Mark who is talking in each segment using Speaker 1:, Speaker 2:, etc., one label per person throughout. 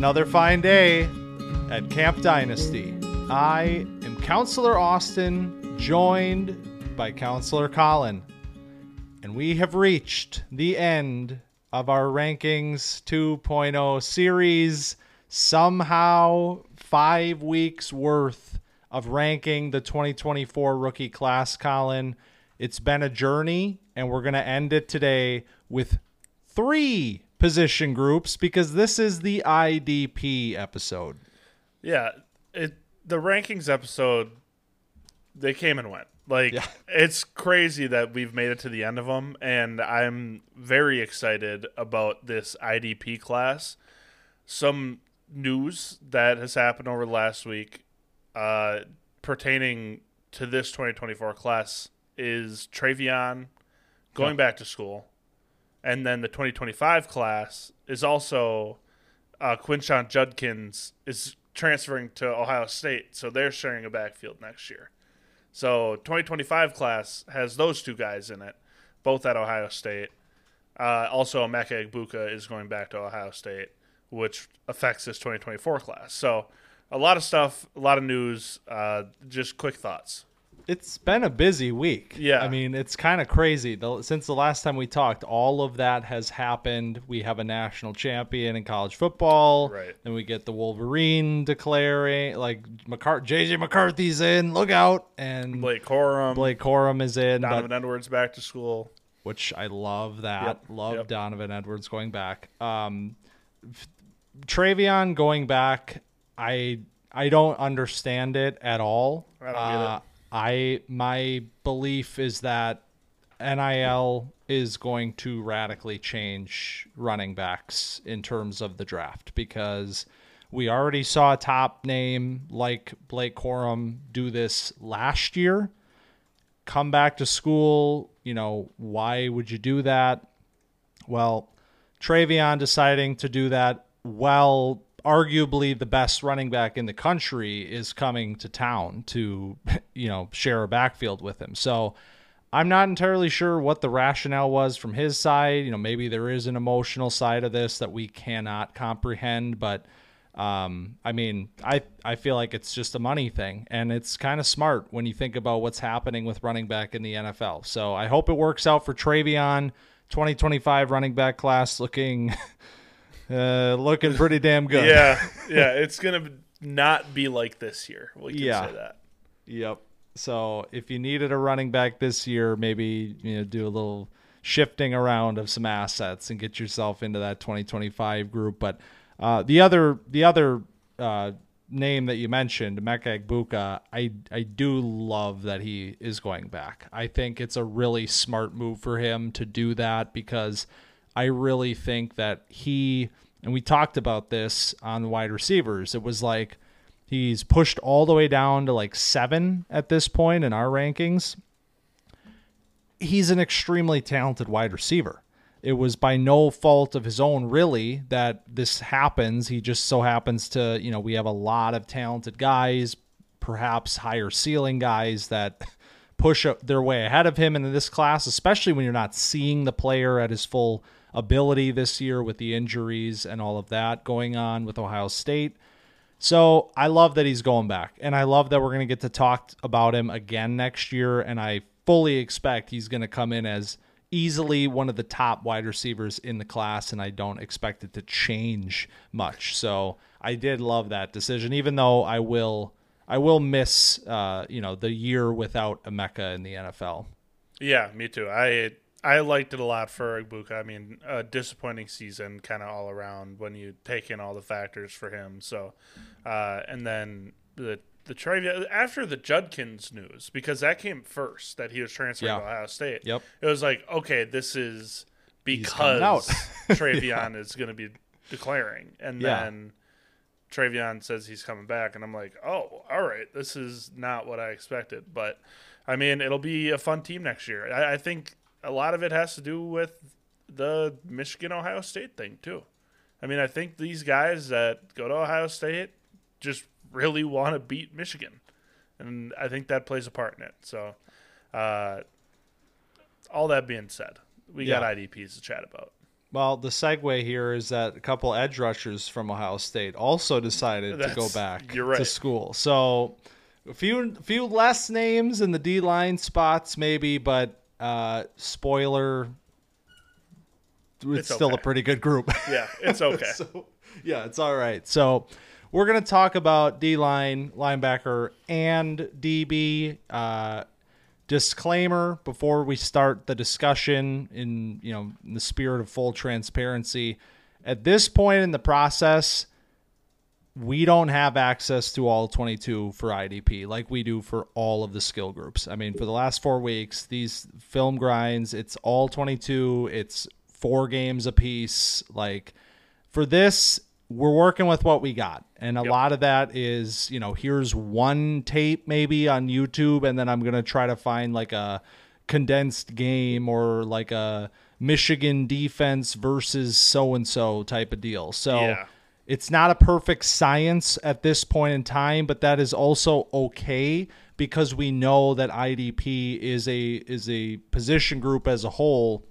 Speaker 1: another fine day at Camp Dynasty. I am Counselor Austin, joined by Counselor Collin, and we have reached the end of our Rankings 2.0 series. Somehow, five weeks worth of ranking the 2024 rookie class, Collin. It's been a journey, and we're going to end it today with three position groups because this is the IDP episode.
Speaker 2: Yeah, it the rankings episode they came and went. Like
Speaker 1: Yeah.
Speaker 2: it's crazy that we've made it to the end of them and I'm very excited about this IDP class. Some news that has happened over the last week uh pertaining to this 2024 class is TreVeyon going back to school. And then the 2025 class is also uh, Quinshon Judkins is transferring to Ohio State, so they're sharing a backfield next year. So 2025 class has those two guys in it, both at Ohio State. Uh, also, Emeka Egbuka is going back to Ohio State, which affects this 2024 class. So a lot of stuff, a lot of news. Uh, just quick thoughts.
Speaker 1: It's been a busy week.
Speaker 2: Yeah.
Speaker 1: I mean, it's kind of crazy. The, since the last time we talked, all of that has happened. We have a national champion in college football.
Speaker 2: Right.
Speaker 1: Then we get the Wolverine declaring, like, McCart- JJ McCarthy's in, look out. And
Speaker 2: Blake Corum,
Speaker 1: Blake Corum is in. but-
Speaker 2: Donovan Edwards back to school.
Speaker 1: which I love that.
Speaker 2: Yep,
Speaker 1: Love
Speaker 2: yep.
Speaker 1: Donovan Edwards going back. Um, Travion going back, I I don't understand it at all.
Speaker 2: I don't
Speaker 1: uh, I my belief is that NIL is going to radically change running backs in terms of the draft because we already saw a top name like Blake Corum do this last year come back to school. You know, why would you do that? Well, TreVeyon deciding to do that while arguably the best running back in the country is coming to town to, you know, share a backfield with him. So I'm not entirely sure what the rationale was from his side. You know, maybe there is an emotional side of this that we cannot comprehend, but um, I mean, I I feel like it's just a money thing, and it's kind of smart when you think about what's happening with running back in the NFL. So I hope it works out for TreVeyon. 2025 running back class looking uh, looking pretty damn good.
Speaker 2: Yeah, yeah, it's gonna not be like this year. We can
Speaker 1: Yeah.
Speaker 2: say that.
Speaker 1: Yep. So if you needed a running back this year, maybe you know do a little shifting around of some assets and get yourself into that 2025 group. But uh, the other the other uh, name that you mentioned, Emeka Egbuka, I I do love that he is going back. I think it's a really smart move for him to do that because I really think that he and we talked about this on wide receivers. It was like He's pushed all the way down to like seven at this point in our rankings. He's an extremely talented wide receiver. It was by no fault of his own, really, that this happens. He just so happens to, you know, we have a lot of talented guys, perhaps higher ceiling guys that push up their way ahead of him in this class, especially when you're not seeing the player at his full ability this year with the injuries and all of that going on with Ohio State. So I love that he's going back, and I love that we're going to get to talk about him again next year. And I fully expect he's going to come in as easily one of the top wide receivers in the class, and I don't expect it to change much. So I did love that decision, even though I will I will miss uh, you know the year without Emeka in the NFL.
Speaker 2: Yeah, me too. I I liked it a lot for Egbuka. I mean, a disappointing season kind of all around when you take in all the factors for him. So, uh, and then the the trivia after the Judkins news because that came first that he was transferring
Speaker 1: Yeah.
Speaker 2: to Ohio State.
Speaker 1: Yep.
Speaker 2: It was like okay, this is because TreVeyon is going to be declaring, and
Speaker 1: Yeah.
Speaker 2: then. TreVeyon says he's coming back, and I'm like, oh, all right, this is not what I expected. But I mean, it'll be a fun team next year. I, I think a lot of it has to do with the Michigan Ohio State thing too. I mean, I think these guys that go to Ohio State just really want to beat Michigan, and I think that plays a part in it. So, uh, all that being said, we got IDPs to chat about.
Speaker 1: Well, the segue here is that a couple edge rushers from Ohio State also decided to go back
Speaker 2: right.
Speaker 1: to school. So a few few less names in the D line spots, maybe, but uh, spoiler, it's,
Speaker 2: It's
Speaker 1: still a pretty good group.
Speaker 2: Yeah, it's okay.
Speaker 1: so yeah, it's all right. So we're gonna talk about D line, linebacker, and DB. Uh, disclaimer before we start the discussion in you know in the spirit of full transparency at this point in the process we don't have access to all 22 for IDP like we do for all of the skill groups. I mean, for the last 4 weeks, these film grinds, it's all 22, it's 4 games a piece like for this we're working with what we got and a lot of that is you know here's one tape maybe on youtube and then i'm gonna try to find like a condensed game or like a michigan defense versus so and so type of deal so
Speaker 2: Yeah.
Speaker 1: It's not a perfect science at this point in time but that is also okay because we know that idp is a is a position group as a whole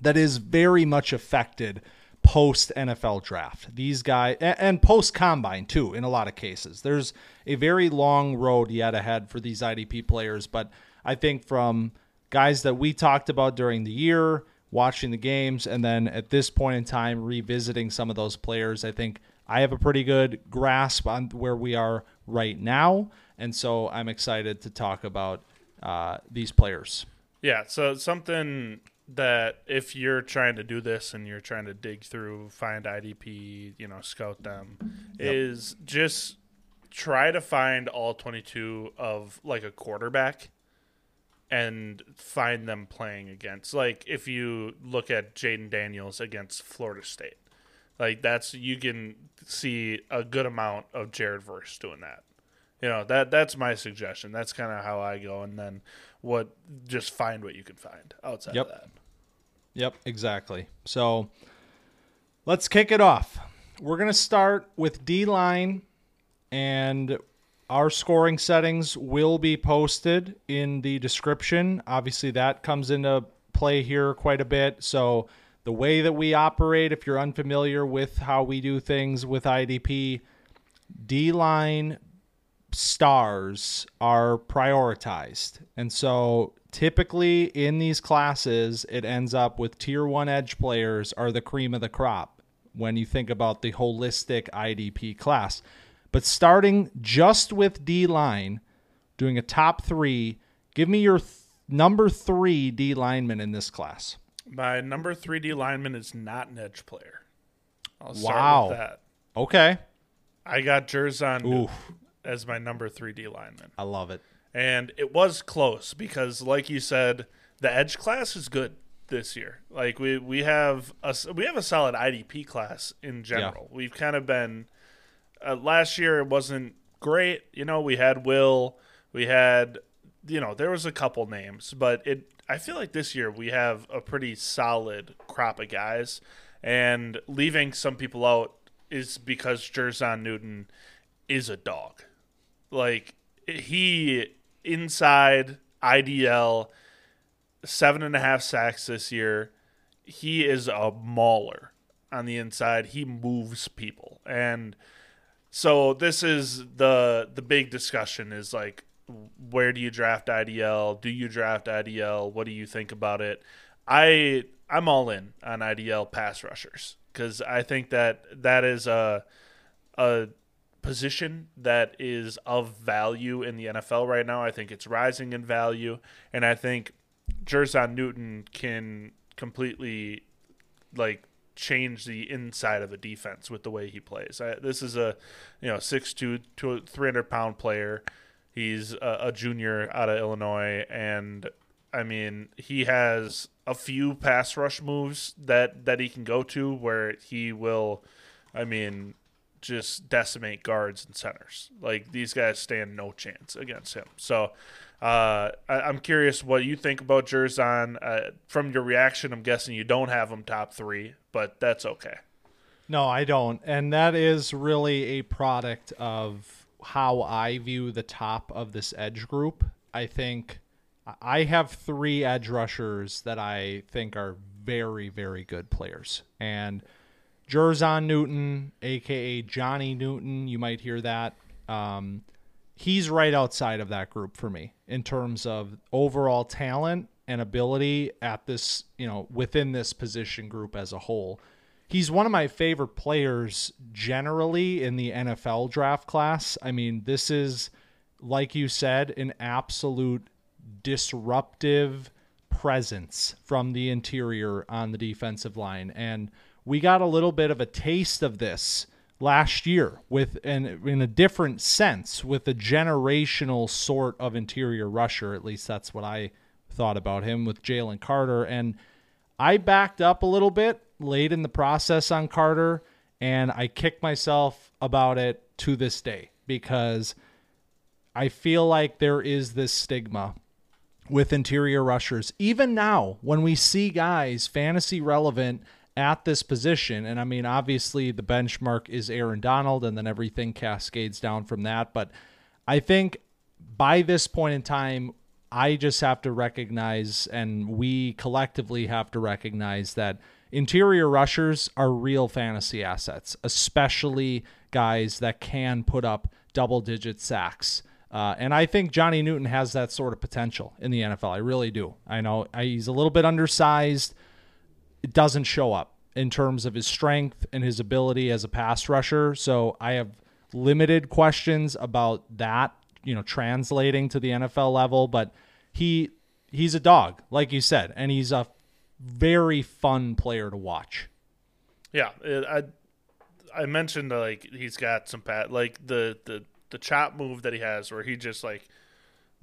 Speaker 1: that is very much affected post NFL draft. These guys and post combine too in a lot of cases. There's a very long road yet ahead for these IDP players, but I think from guys that we talked about during the year, watching the games and then at this point in time revisiting some of those players, I think I have a pretty good grasp on where we are right now, and so I'm excited to talk about uh, these players.
Speaker 2: Yeah, so something that if you're trying to do this and you're trying to dig through, find IDP, you know, scout them, is just try to find all 22 of like a quarterback and find them playing against. Like if you look at Jayden Daniels against Florida State, like that's you can see a good amount of Jared Verse doing that. You know that that's my suggestion. That's kind of how I go, and then what just find what you can find outside
Speaker 1: Yep.
Speaker 2: of that.
Speaker 1: Yep, exactly. So let's kick it off. We're going to start with D line, and our scoring settings will be posted in the description. Obviously, that comes into play here quite a bit. So, the way that we operate, if you're unfamiliar with how we do things with IDP, D line stars are prioritized. And so typically in these classes, it ends up with tier one edge players are the cream of the crop when you think about the holistic IDP class. But starting just with D line, doing a top three, give me your th- number three D lineman in this class.
Speaker 2: My number three D lineman is not an edge player. I'll
Speaker 1: Wow.
Speaker 2: with that.
Speaker 1: Okay.
Speaker 2: I got
Speaker 1: Jer'Zhan
Speaker 2: as my number three D lineman.
Speaker 1: I love it.
Speaker 2: and it was close because like you said the edge class is good this year like we we have a we have a solid idp class in general we've kind of been uh, last year it wasn't great you know we had will we had you know there was a couple names but it i feel like this year we have a pretty solid crop of guys and leaving some people out is because Jer'Zhan Newton is a dog like he inside IDL seven and a half sacks this year. He is a mauler on the inside. He moves people, and so this is the the big discussion is like, where do you draft IDL? Do you draft IDL? What do you think about it? I I'm all in on IDL pass rushers because I think that that is a a position that is of value in the NFL right now. I think it's rising in value, and I think Jer'Zhan Newton can completely like change the inside of a defense with the way he plays. I, this is a you know six two to three hundred pound player. He's a, a junior out of Illinois, and I mean he has a few pass rush moves that that he can go to where he will. I mean, just decimate guards and centers. Like these guys stand no chance against him. So uh, I, I'm curious what you think about Jer'Zhan. Uh, from your reaction, I'm guessing you don't have him top three, but that's okay.
Speaker 1: No, I don't. And that is really a product of how I view the top of this edge group. I think I have three edge rushers that I think are very, very good players. And Jer'Zhan Newton, aka Johnny Newton, you might hear that. Um, he's right outside of that group for me in terms of overall talent and ability at this, you know, within this position group as a whole. He's one of my favorite players generally in the NFL draft class. I mean, this is, like you said, an absolute disruptive presence from the interior on the defensive line. And we got a little bit of a taste of this last year with and in a different sense with a generational sort of interior rusher. At least that's what i thought about him with jalen carter. And i backed up a little bit late in the process on carter and i kicked myself about it to this day because i feel like there is this stigma with interior rushers. Even now when we see guys fantasy relevant at this position. And I mean, obviously, the benchmark is Aaron Donald, and then everything cascades down from that. But I think by this point in time, I just have to recognize, and we collectively have to recognize that interior rushers are real fantasy assets, especially guys that can put up double digit sacks. Uh, and I think Johnny Newton has that sort of potential in the NFL. I really do. I know he's a little bit undersized it doesn't show up in terms of his strength and his ability as a pass rusher. So I have limited questions about that, you know, translating to the NFL level, but he he's a dog, like you said, and he's a very fun player to watch.
Speaker 2: Yeah, it, I I mentioned like he's got some pat like the the the chop move that he has where he just like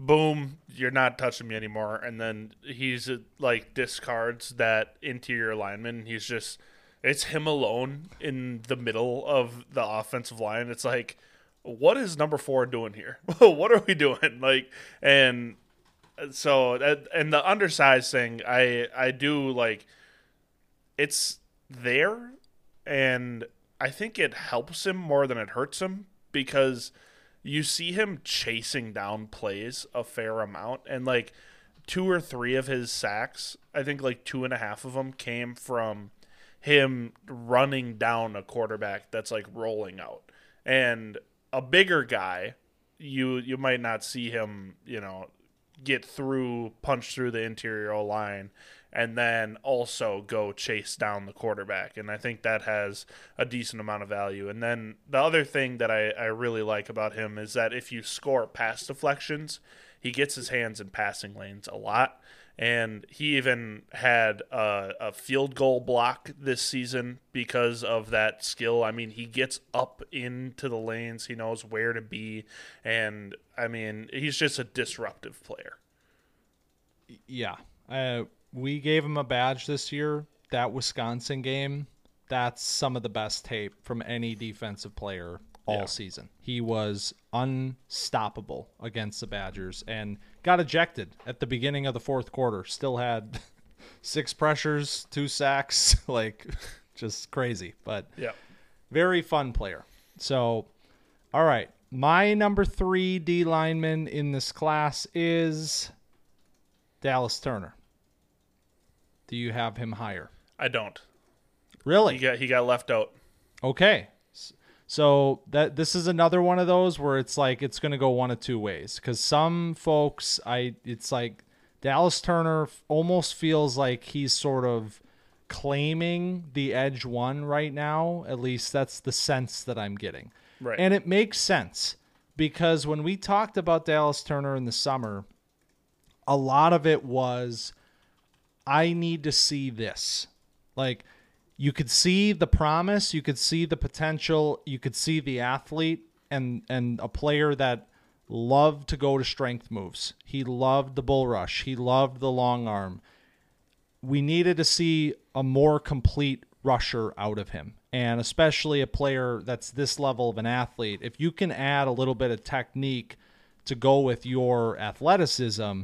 Speaker 2: boom, you're not touching me anymore. And then he's like discards that interior lineman. He's just, it's him alone in the middle of the offensive line. It's like, what is number four doing here? what are we doing? Like, and so, and the undersized thing, I, I do like, it's there. And I think it helps him more than it hurts him because you see him chasing down plays a fair amount and like two or three of his sacks i think like two and a half of them came from him running down a quarterback that's like rolling out. And a bigger guy you you might not see him you know get through punch through the interior line and then also go chase down the quarterback. And I think that has a decent amount of value. And then the other thing that I, I really like about him is that if you score pass deflections, he gets his hands in passing lanes a lot. And he even had a, a field goal block this season because of that skill. I mean, he gets up into the lanes, he knows where to be. And I mean, he's just a disruptive player.
Speaker 1: Yeah. Uh, we gave him a badge this year. That Wisconsin game, that's some of the best tape from any defensive player all yeah. season. He was unstoppable against the Badgers and got ejected at the beginning of the fourth quarter. Still had six pressures, two sacks, like just crazy. But
Speaker 2: yeah,
Speaker 1: very fun player. So, all right, my number three D lineman in this class is Dallas Turner. Do you have him higher?
Speaker 2: I don't.
Speaker 1: Really?
Speaker 2: He got he got left out.
Speaker 1: Okay. So that this is another one of those where it's like it's going to go one of two ways cuz some folks I it's like Dallas Turner almost feels like he's sort of claiming the edge one right now. At least that's the sense that I'm getting.
Speaker 2: Right.
Speaker 1: And it makes sense because when we talked about Dallas Turner in the summer, a lot of it was I need to see this. Like you could see the promise, you could see the potential, you could see the athlete and and a player that loved to go to strength moves. He loved the bull rush. He loved the long arm. We needed to see a more complete rusher out of him. And especially a player that's this level of an athlete, if you can add a little bit of technique to go with your athleticism,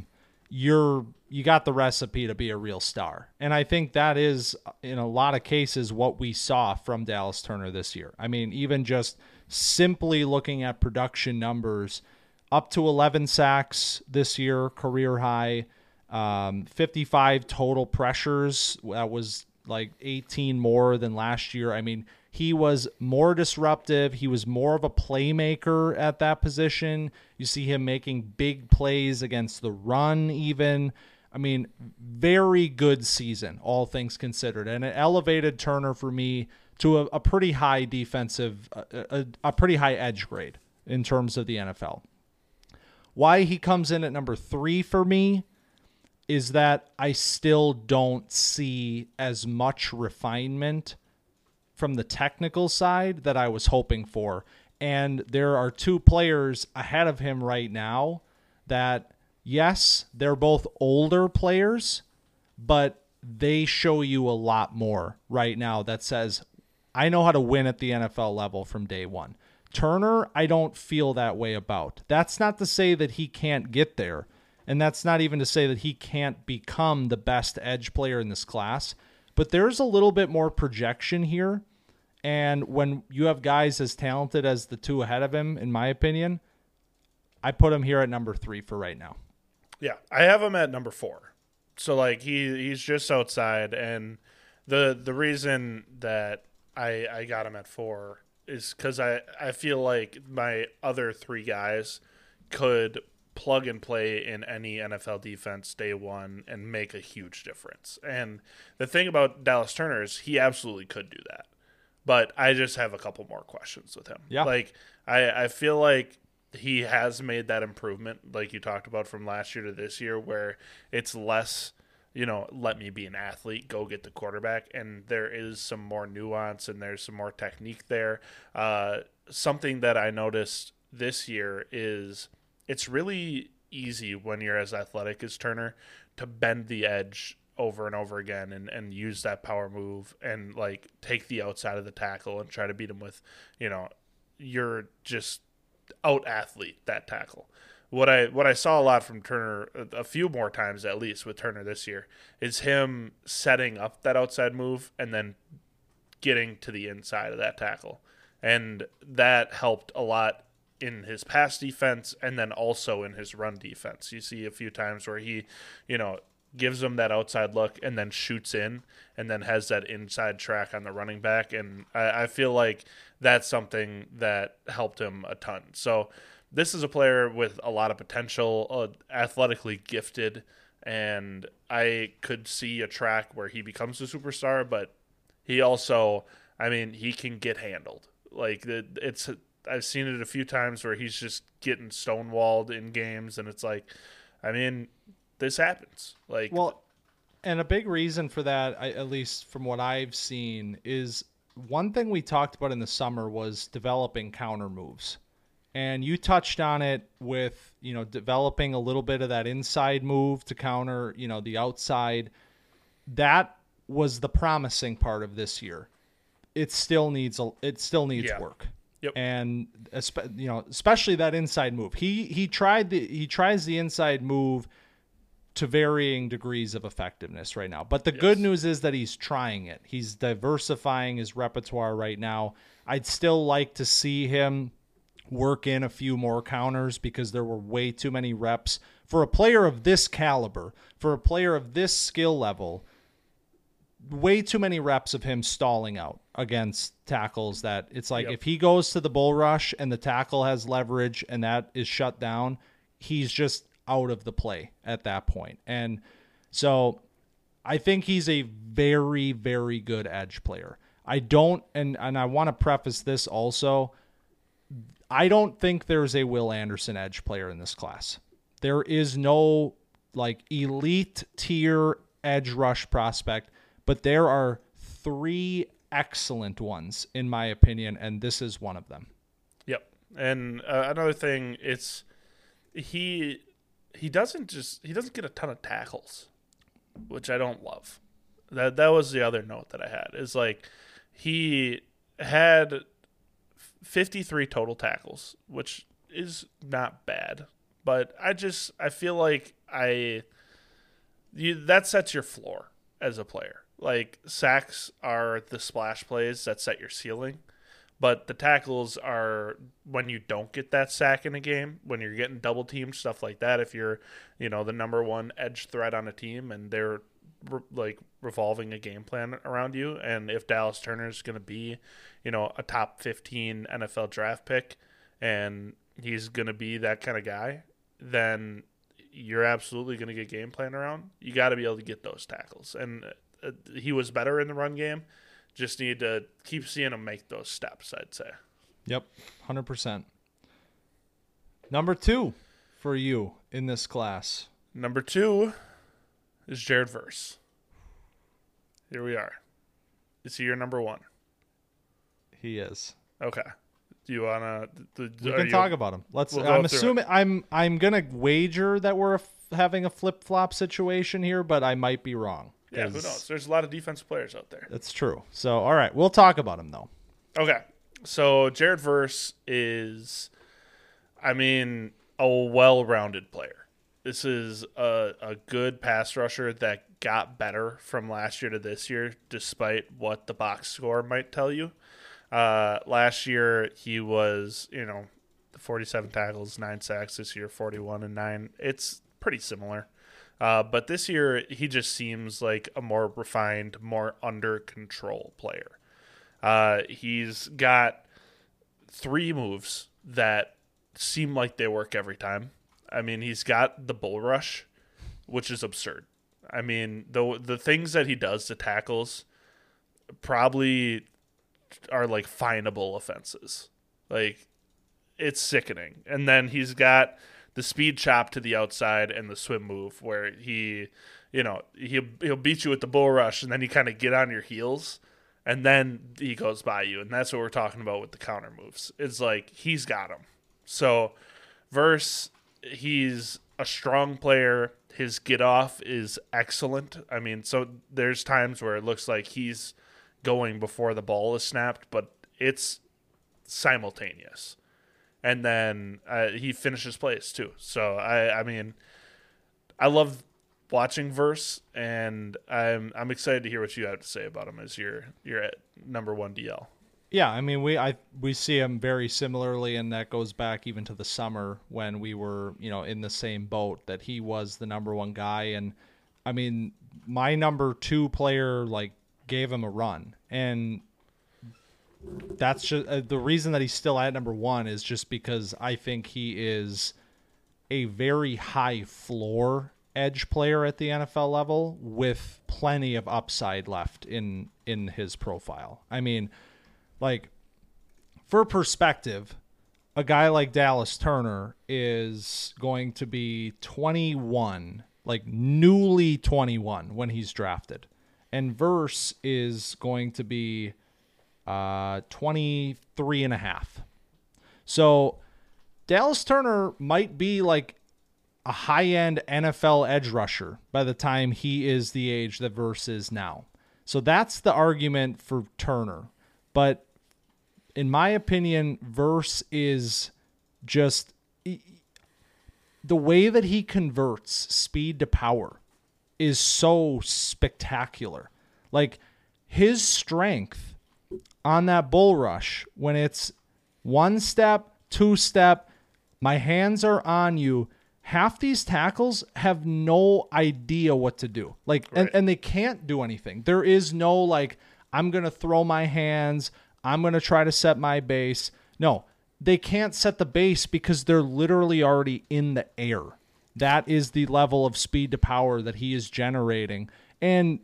Speaker 1: you're you got the recipe to be a real star. And I think that is in a lot of cases what we saw from Dallas Turner this year. I mean, even just simply looking at production numbers, up to 11 sacks this year, career high. Um, 55 total pressures. That was like 18 more than last year. I mean, he was more disruptive. He was more of a playmaker at that position. You see him making big plays against the run, even. I mean, very good season, all things considered. And it elevated Turner for me to a, a pretty high defensive, a, a, a pretty high edge grade in terms of the NFL. Why he comes in at number three for me is that I still don't see as much refinement from the technical side that I was hoping for. And there are two players ahead of him right now that, yes, they're both older players, but they show you a lot more right now that says, I know how to win at the NFL level from day one. Turner, I don't feel that way about. That's not to say that he can't get there. And that's not even to say that he can't become the best edge player in this class. But there's a little bit more projection here. And when you have guys as talented as the two ahead of him, in my opinion, I put him here at number three for right now.
Speaker 2: Yeah, I have him at number four. So like he he's just outside, and the the reason that I I got him at four is because I I feel like my other three guys could plug and play in any NFL defense day one and make a huge difference. And the thing about Dallas Turner is he absolutely could do that. But I just have a couple more questions with him.
Speaker 1: Yeah.
Speaker 2: Like I, I feel like he has made that improvement, like you talked about from last year to this year, where it's less, you know, let me be an athlete, go get the quarterback. And there is some more nuance and there's some more technique there. Uh, something that I noticed this year is it's really easy when you're as athletic as Turner to bend the edge over and over again and, and use that power move and like take the outside of the tackle and try to beat him with, you know, you're just out athlete that tackle. What I what I saw a lot from Turner a, a few more times at least with Turner this year is him setting up that outside move and then getting to the inside of that tackle. And that helped a lot in his pass defense and then also in his run defense. You see a few times where he, you know, gives him that outside look and then shoots in and then has that inside track on the running back. And I, I feel like that's something that helped him a ton. So this is a player with a lot of potential, uh, athletically gifted, and I could see a track where he becomes a superstar, but he also, I mean, he can get handled. Like it's I've seen it a few times where he's just getting stonewalled in games, and it's like, I mean, this happens. Like,
Speaker 1: well, and a big reason for that, I, at least from what I've seen, is one thing we talked about in the summer was developing counter moves. And you touched on it with, you know, developing a little bit of that inside move to counter, you know, the outside. That was the promising part of this year. It still needs a, it still needs
Speaker 2: Yeah.
Speaker 1: work.
Speaker 2: Yep.
Speaker 1: And you know, especially that inside move. He he tried the he tries the inside move to varying degrees of effectiveness right now. But the good news is that he's trying it. He's diversifying his repertoire right now. I'd still like to see him work in a few more counters because there were way too many reps for a player of this caliber, for a player of this skill level. Way too many reps of him stalling out against tackles that it's like
Speaker 2: Yep.
Speaker 1: if he goes to the bull rush and the tackle has leverage and that is shut down, he's just out of the play at that point. And so I think he's a very, very good edge player. I don't and and I want to preface this also. I don't think there's a Will Anderson edge player in this class. There is no like elite tier edge rush prospect, but there are three excellent ones in my opinion, and this is one of them.
Speaker 2: Yep. And uh, another thing, it's he he doesn't just he doesn't get a ton of tackles, which I don't love. That that was the other note that I had. Is like he had 53 total tackles, which is not bad, but I just I feel like I you that sets your floor as a player. Like sacks are the splash plays that set your ceiling But the tackles are when you don't get that sack in a game, when you're getting double teamed, stuff like that. If you're, you know, the number one edge threat on a team and they're re- like revolving a game plan around you, and if Dallas Turner is going to be, you know, a top 15 NFL draft pick and he's going to be that kind of guy, then you're absolutely going to get game plan around. You got to be able to get those tackles. And uh, he was better in the run game. Just need to keep seeing him make those steps, I'd say.
Speaker 1: Yep, 100%. Number two for you in this class.
Speaker 2: Number two is Jared Verse. Here we are. Is he your number one?
Speaker 1: He is.
Speaker 2: Okay. Do you wanna?
Speaker 1: We can talk about him. Let's.
Speaker 2: We'll
Speaker 1: I'm assuming. I'm. I'm gonna wager that we're f- having a flip flop situation here, but I might be wrong.
Speaker 2: Yeah, who knows? There's a lot of defensive players out there.
Speaker 1: That's true. So, all right, we'll talk about him though.
Speaker 2: Okay. So Jared Verse is, I mean, a well rounded player. This is a, a good pass rusher that got better from last year to this year, despite what the box score might tell you. Uh, last year, he was, you know, 47 tackles, nine sacks. This year, 41 and nine. It's pretty similar. Uh, but this year, he just seems like a more refined, more under control player. Uh, he's got three moves that seem like they work every time. I mean, he's got the bull rush, which is absurd. I mean, the the things that he does to tackles probably are like finable offenses. Like it's sickening. And then he's got the speed chop to the outside and the swim move where he, you know, he'll he'll beat you with the bull rush and then you kind of get on your heels and then he goes by you and that's what we're talking about with the counter moves. It's like he's got him. So verse he's a strong player. His get off is excellent. I mean, so there's times where it looks like he's going before the ball is snapped, but it's simultaneous. And then uh, he finishes plays too. So I, I mean, I love watching Verse, and I'm I'm excited to hear what you have to say about him as your your at number one DL.
Speaker 1: Yeah, I mean, we I we see him very similarly, and that goes back even to the summer when we were, you know, in the same boat. That he was the number one guy, and I mean, my number two player like gave him a run, and that's just uh, the reason that he's still at number one is just because I think he is a very high floor edge player at the NFL level with plenty of upside left in in his profile. I mean, like for perspective, a guy like Dallas Turner is going to be 21, like newly 21 when he's drafted. And Verse is going to be uh 23 and a half. So Dallas Turner might be like a high end NFL edge rusher by the time he is the age that Verse is now. So that's the argument for Turner. But in my opinion, Verse is just the way that he converts speed to power is so spectacular. Like his strength on that bull rush when it's one step, two step, my hands are on you. Half these tackles have no idea what to do. Like and, and they can't do anything. There is no like I'm going to throw my hands, I'm going to try to set my base. No, they can't set the base because they're literally already in the air. That is the level of speed to power that he is generating. And,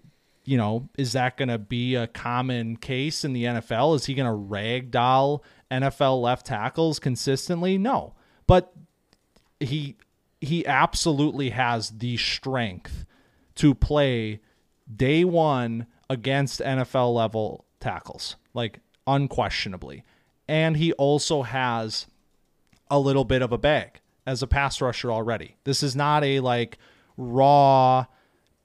Speaker 1: you know, is that going to be a common case in the NFL? Is he going to ragdoll NFL left tackles consistently? No. But he he absolutely has the strength to play day one against NFL level tackles, like unquestionably. And he also has a little bit of a bag as a pass rusher already. This is not a like raw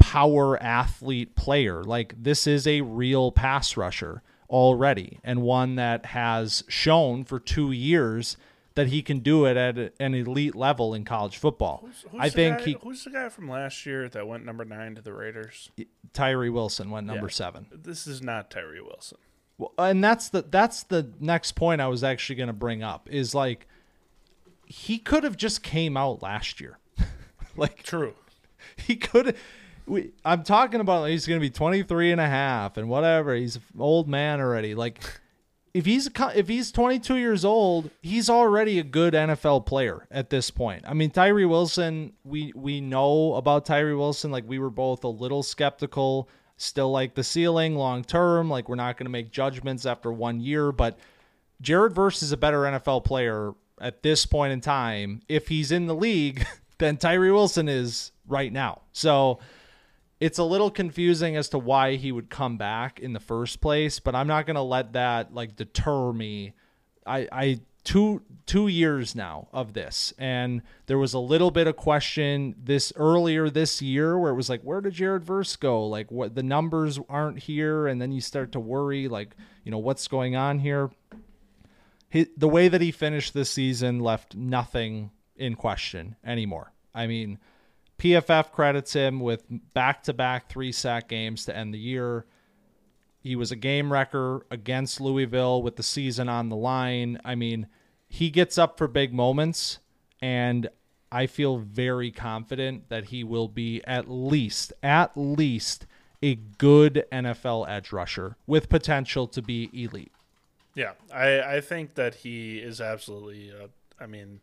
Speaker 1: power athlete player. Like this is a real pass rusher already and one that has shown for 2 years that he can do it at an elite level in college football.
Speaker 2: Who's
Speaker 1: I think
Speaker 2: guy-
Speaker 1: he
Speaker 2: Who's the guy from last year that went number nine to the Raiders?
Speaker 1: Tyree Wilson went number
Speaker 2: Yeah.
Speaker 1: 7.
Speaker 2: This is not Tyree Wilson.
Speaker 1: Well, and that's the that's the next point I was actually going to bring up is like he could have just came out last year. like
Speaker 2: True.
Speaker 1: he could we, I'm talking about he's going to be 23 and a half and whatever. He's an old man already. Like if he's if he's 22 years old, he's already a good NFL player at this point. I mean, Tyree Wilson, we we know about Tyree Wilson. Like we were both a little skeptical, still like the ceiling long term. Like we're not going to make judgments after one year, but Jared Verse is a better NFL player at this point in time if he's in the league than Tyree Wilson is right now. So it's a little confusing as to why he would come back in the first place, but I'm not going to let that like deter me. I I two two years now of this and there was a little bit of question this earlier this year where it was like where did Jared Verse go? Like what the numbers aren't here and then you start to worry like you know what's going on here? He, the way that he finished this season left nothing in question anymore. I mean PFF credits him with back to back three sack games to end the year. He was a game wrecker against Louisville with the season on the line. I mean, he gets up for big moments, and I feel very confident that he will be at least, at least a good NFL edge rusher with potential to be elite.
Speaker 2: Yeah, I, I think that he is absolutely, uh, I mean,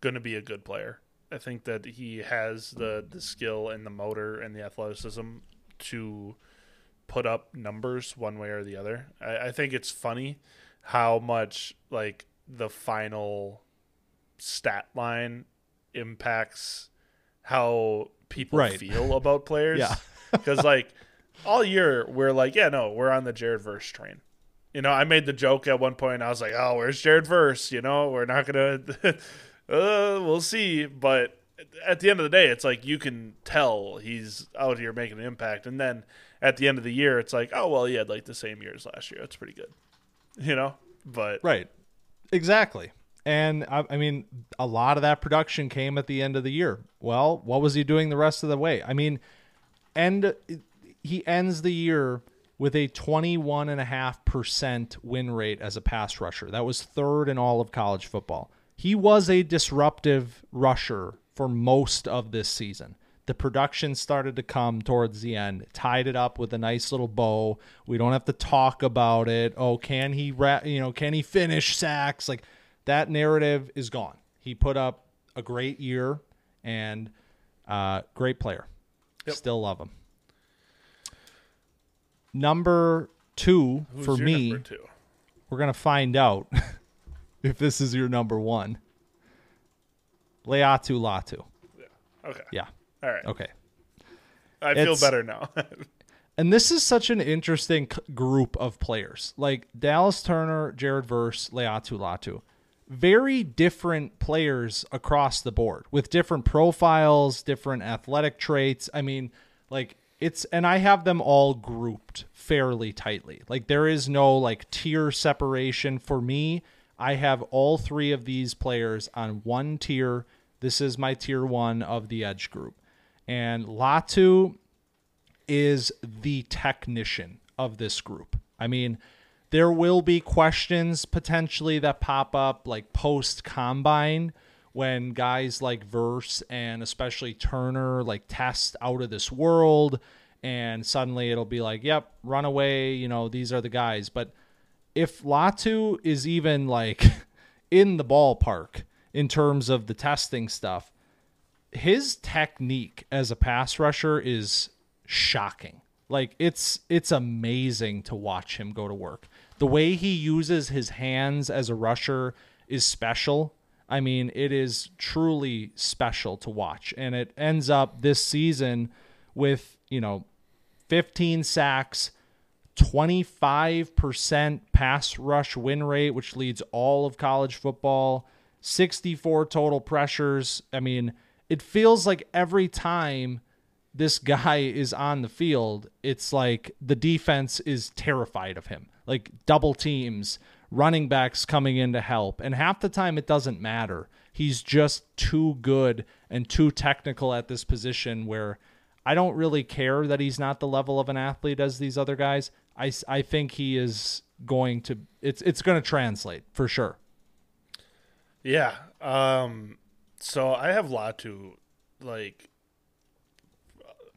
Speaker 2: going to be a good player. I think that he has the the skill and the motor and the athleticism to put up numbers one way or the other. I, I think it's funny how much like the final stat line impacts how people
Speaker 1: Right.
Speaker 2: feel about players.
Speaker 1: Yeah.
Speaker 2: Because like all year we're like, yeah, no, we're on the Jared Verse train. You know, I made the joke at one point. I was like, "Oh, where's Jared Verse?" You know, we're not gonna. Uh, we'll see. But at the end of the day, it's like you can tell he's out here making an impact. And then at the end of the year, it's like, oh well, he had like the same year as last year. That's pretty good. You know, but
Speaker 1: Right. Exactly. And I, I mean, a lot of that production came at the end of the year. Well, what was he doing the rest of the way? I mean, and he ends the year with a 21.5% win rate as a pass rusher. That was third in all of college football. He was a disruptive rusher for most of this season. The production started to come towards the end, tied it up with a nice little bow. We don't have to talk about it. Oh, can he, ra- you know, can he finish sacks? Like that narrative is gone. He put up a great year and uh, great player.
Speaker 2: Yep.
Speaker 1: Still love him. Number two
Speaker 2: who's
Speaker 1: for me,
Speaker 2: number two?
Speaker 1: we're gonna find out if this is your number one. Laiatu Latu. Yeah.
Speaker 2: Okay,
Speaker 1: Yeah.
Speaker 2: all right.
Speaker 1: Okay.
Speaker 2: I feel
Speaker 1: It's-
Speaker 2: better now.
Speaker 1: And this is such an interesting c- group of players. Like Dallas Turner, Jared Verse, Laiatu Latu. Very different players across the board with different profiles, different athletic traits. I mean, like it's and I have them all grouped fairly tightly. Like there is no like tier separation for me. I have all three of these players on one tier. This is my tier 1 of the edge group. And Latu is the technician of this group. I mean, there will be questions potentially that pop up like post combine when guys like Verse and especially Turner like test out of this world and suddenly it'll be like, yep, run away, you know, these are the guys. But if Latu is even like in the ballpark in terms of the testing stuff, his technique as a pass rusher is shocking. Like it's it's amazing to watch him go to work. The way he uses his hands as a rusher is special. I mean, it is truly special to watch. And it ends up this season with, you know, 15 sacks, 25% pass rush win rate, which leads all of college football, 64 total pressures. I mean, it feels like every time this guy is on the field, it's like the defense is terrified of him. Like double teams, running backs coming in to help. And half the time it doesn't matter. He's just too good and too technical at this position where I don't really care that he's not the level of an athlete as these other guys. I, I think he is going to it's it's going to translate for sure.
Speaker 2: Yeah. Um so I have Latu like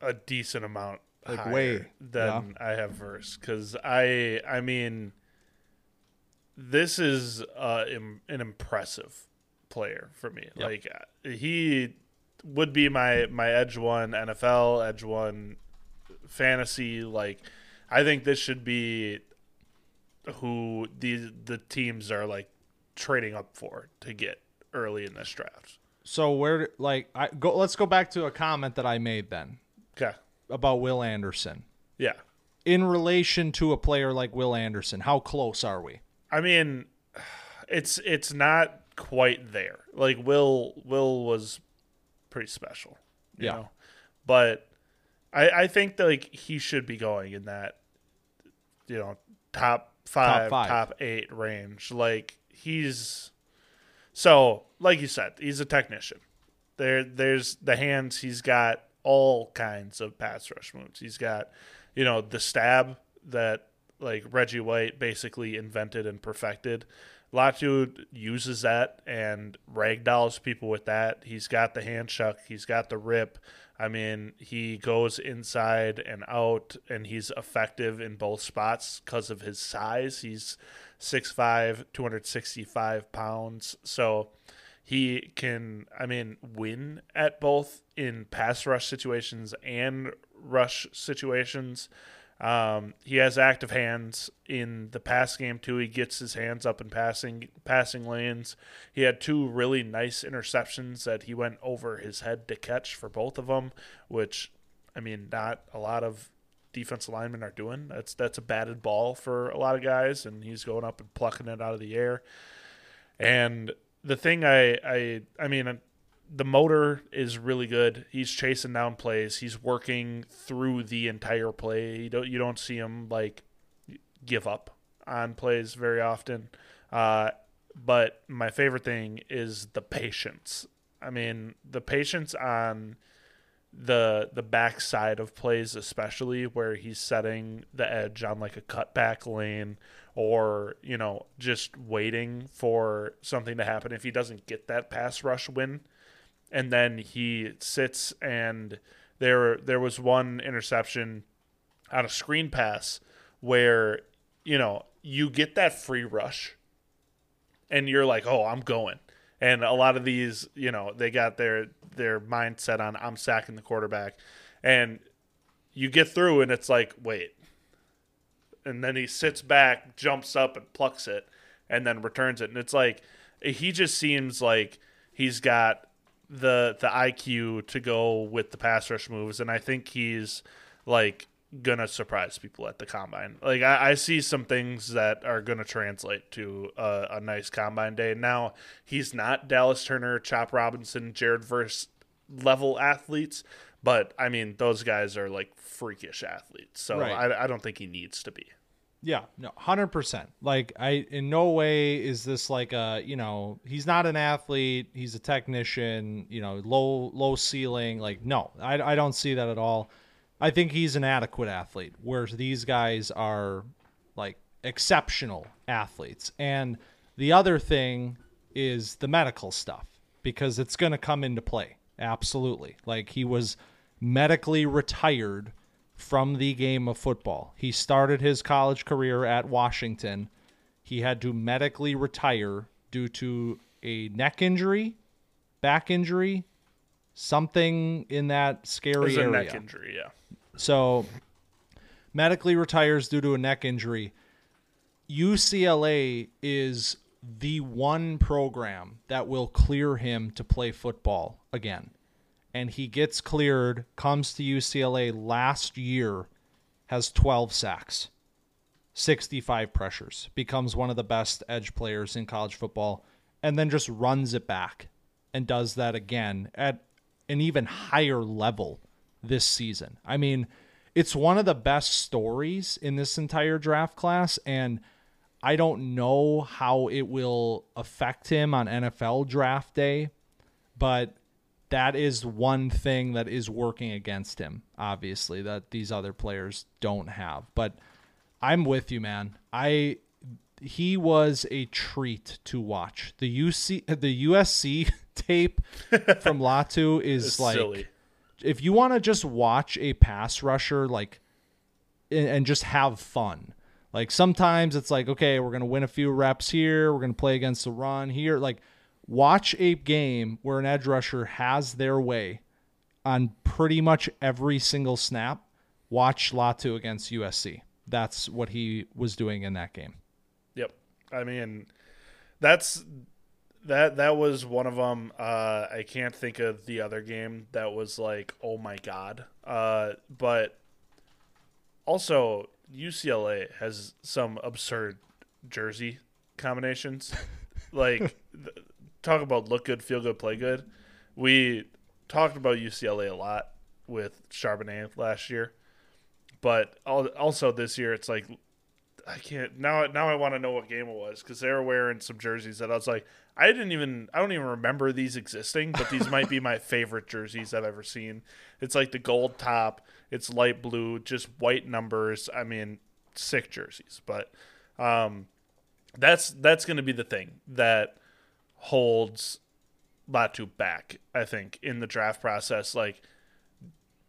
Speaker 2: a decent amount
Speaker 1: Like way,
Speaker 2: than I have verse cuz I I mean this is uh im- an impressive player for me.
Speaker 1: Yep.
Speaker 2: Like uh, he would be my my edge one NFL, edge one fantasy like I think this should be who the the teams are like trading up for to get early in this draft.
Speaker 1: So where like I go let's go back to a comment that I made then
Speaker 2: Okay.
Speaker 1: about Will Anderson.
Speaker 2: Yeah.
Speaker 1: In relation to a player like Will Anderson, how close are we?
Speaker 2: I mean, it's it's not quite there. Like Will Will was pretty special. You
Speaker 1: Yeah.
Speaker 2: Know? But I I think that like he should be going in that you know, top five,
Speaker 1: five.
Speaker 2: top eight range. Like he's so like you said, he's a technician. There there's the hands, he's got all kinds of pass rush moves. He's got, you know, the stab that like Reggie White basically invented and perfected. Latu uses that and ragdolls people with that. He's got the hand he's got the rip. I mean, he goes inside and out, and he's effective in both spots because of his size. He's 6'5, 265 pounds. So he can, I mean, win at both in pass rush situations and rush situations. Um, he has active hands in the pass game too. He gets his hands up in passing passing lanes. He had two really nice interceptions that he went over his head to catch for both of them, which I mean, not a lot of defensive linemen are doing. That's that's a batted ball for a lot of guys, and he's going up and plucking it out of the air. And the thing I I I mean the motor is really good. He's chasing down plays. He's working through the entire play. You don't you don't see him like give up on plays very often. Uh, but my favorite thing is the patience. I mean, the patience on the the backside of plays, especially where he's setting the edge on like a cutback lane or you know just waiting for something to happen. If he doesn't get that pass rush win, and then he sits and there there was one interception on a screen pass where you know you get that free rush and you're like oh i'm going. And a lot of these you know they got their their mindset on i'm sacking the quarterback. And you get through and it's like wait. And then he sits back jumps up and plucks it and then returns it. And it's like he just seems like he's got the the IQ to go with the pass rush moves, and I think he's like gonna surprise people at the combine. Like I, I see some things that are gonna translate to a, a nice combine day. Now he's not Dallas Turner, Chop Robinson, Jared Verse level athletes, but I mean those guys are like freakish athletes. So
Speaker 1: Right.
Speaker 2: I, I don't think he needs to be.
Speaker 1: Yeah, no, hundred percent. Like I, in no way is this like a, you know, he's not an athlete. He's a technician. You know, low low ceiling. Like no, I, I don't see that at all. I think he's an adequate athlete, whereas these guys are like exceptional athletes. And the other thing is the medical stuff because it's going to come into play. Absolutely. Like he was medically retired from the game of football. He started his college career at Washington. He had to medically retire due to a neck injury, back injury, something in that scary area.
Speaker 2: neck injury, yeah.
Speaker 1: So, medically retires due to a neck injury. UCLA is the one program that will clear him to play football again. And he gets cleared, comes to UCLA last year, has 12 sacks, 65 pressures, becomes one of the best edge players in college football, and then just runs it back and does that again at an even higher level this season. I mean, it's one of the best stories in this entire draft class, and I don't know how it will affect him on NFL draft day, but that is one thing that is working against him, obviously, that these other players don't have. But I'm with you, man. I he was a treat to watch. The UC the USC tape from Latu is
Speaker 2: It's
Speaker 1: like
Speaker 2: silly.
Speaker 1: if you want to just watch a pass rusher like and, and just have fun. Like sometimes it's like okay, we're going to win a few reps here, we're going to play against the run here like watch a game where an edge rusher has their way on pretty much every single snap. Watch Latu against USC. That's what he was doing in that game.
Speaker 2: Yep. I mean, that's that that was one of them. Uh, I can't think of the other game that was like, oh my god. Uh, but also UCLA has some absurd jersey combinations. like, th- talk about look good, feel good, play good. We talked about UCLA a lot with Charbonnet last year, but also this year it's like I can't now. Now I want to know what game it was because they were wearing some jerseys that I was like, I didn't even. I don't even remember these existing, but these might be my favorite jerseys I've ever seen. It's like the gold top. It's light blue, just white numbers. I mean, sick jerseys. But um, that's that's going to be the thing that holds Latu back. I think in the draft process, like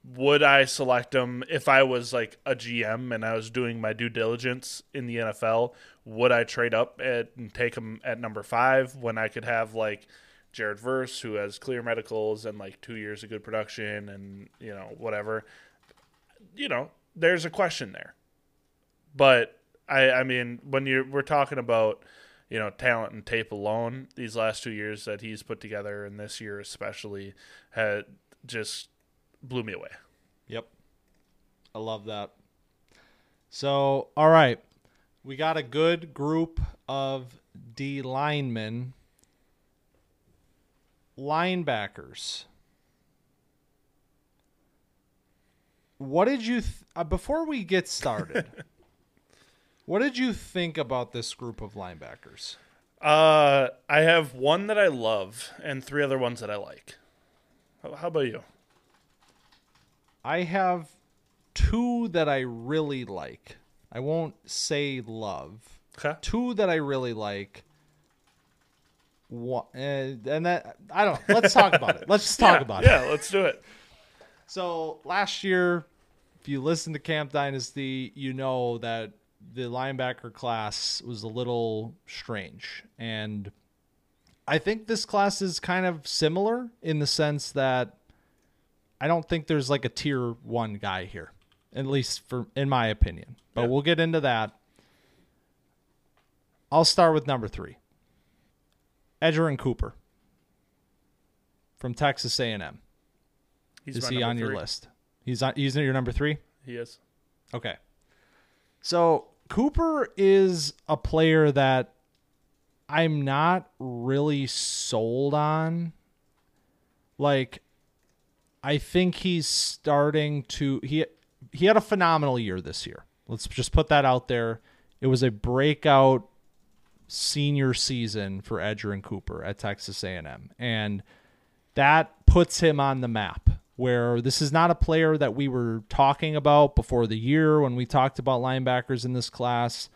Speaker 2: would I select him if I was like a GM and I was doing my due diligence in the NFL? Would I trade up at, and take him at number five when I could have like Jared Verse, who has clear medicals and like two years of good production and you know whatever? You know, there's a question there, but I, I mean, when you're we're talking about you know talent and tape alone, these last two years that he's put together and this year especially had just blew me away.
Speaker 1: Yep. I love that. So, all right. We got a good group of D linemen. Linebackers. What did you th- uh, before we get started? what did you think about this group of linebackers?
Speaker 2: Uh, I have one that I love and three other ones that I like. How, about you?
Speaker 1: I have two that I really like. I won't say love.
Speaker 2: Okay.
Speaker 1: Two that I really like. One, and, and that I don't. Let's talk about it. Let's just talk
Speaker 2: yeah,
Speaker 1: about it.
Speaker 2: Yeah, let's do it.
Speaker 1: So last year, if you listen to Camp Dynasty, you know that the linebacker class was a little strange, and I think this class is kind of similar in the sense that I don't think there's like a tier one guy here, at least for in my opinion. But
Speaker 2: Yeah.
Speaker 1: we'll get into that. I'll start with number three. Edgerrin Cooper from Texas A&M. Is he
Speaker 2: number
Speaker 1: on your list? He's on. He's your number three.
Speaker 2: He is.
Speaker 1: Okay. So Cooper is a player that I'm not really sold on. Like, I think he's starting to he he had a phenomenal year this year. Let's just put that out there. It was a breakout senior season for Edgerrin Cooper at Texas A&M, and that puts him on the map. Where this is not a player that we were talking about before the year when we talked about linebackers in this class.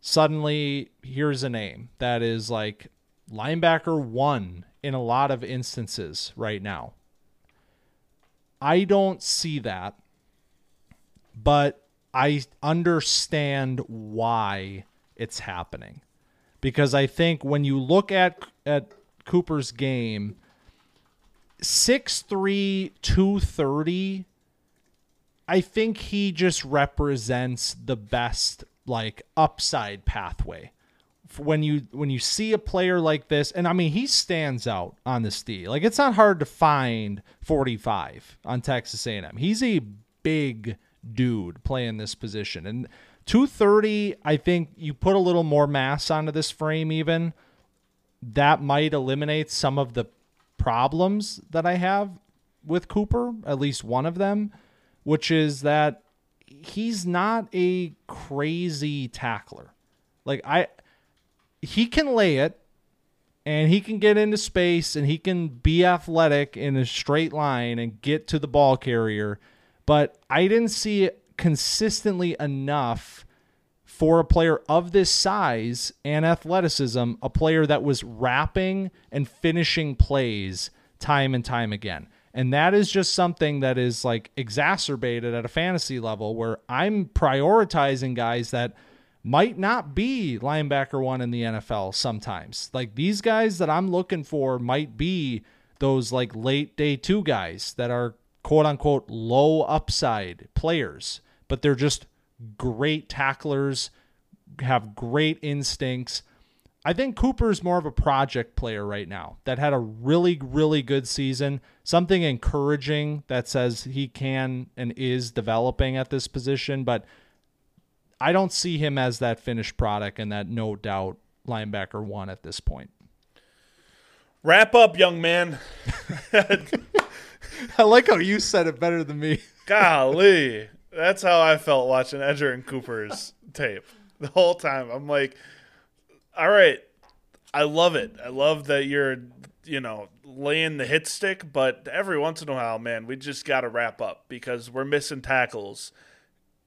Speaker 1: Suddenly, here's a name that is like linebacker one in a lot of instances right now. I don't see that, but I understand why it's happening. Because I think when you look at at Cooper's game, 6'3 230 I think he just represents the best like upside pathway. When you when you see a player like this, and I mean he stands out on this D. Like it's not hard to find 45 on Texas A&M. He's a big dude playing this position, and 230. I think you put a little more mass onto this frame, even that might eliminate some of the problems that I have with Cooper, at least one of them, which is that he's not a crazy tackler. Like I he can lay it and he can get into space and he can be athletic in a straight line and get to the ball carrier, but I didn't see it consistently enough for a player of this size and athleticism, a player that was wrapping and finishing plays time and time again. And that is just something that is like exacerbated at a fantasy level where I'm prioritizing guys that might not be linebacker one in the NFL sometimes. Like these guys that I'm looking for might be those like late day two guys that are quote unquote low upside players, but they're just great tacklers, have great instincts. I think Cooper's more of a project player right now that had a really, really good season. Something encouraging that says he can and is developing at this position, but I don't see him as that finished product and that no doubt linebacker one at this point.
Speaker 2: Wrap up, young man.
Speaker 1: I like how you said it better than me.
Speaker 2: Golly. That's how I felt watching Edgerrin Cooper's tape the whole time. I'm like, all right, I love it. I love that you're, you know, laying the hit stick, but every once in a while, man, we just got to wrap up because we're missing tackles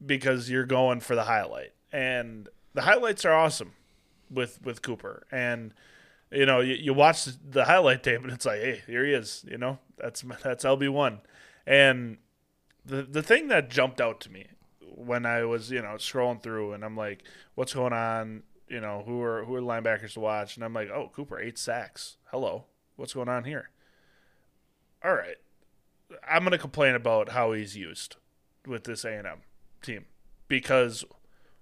Speaker 2: because you're going for the highlight. And the highlights are awesome with with Cooper. And you know, you, you watch the highlight tape and it's like, hey, here he is. You know, that's that's LB one. And the the thing that jumped out to me when I was you know scrolling through and I'm like, what's going on? You know, who are who are linebackers to watch? And I'm like, oh, Cooper eight sacks. Hello, what's going on here? All right, I'm gonna complain about how he's used with this A and M team because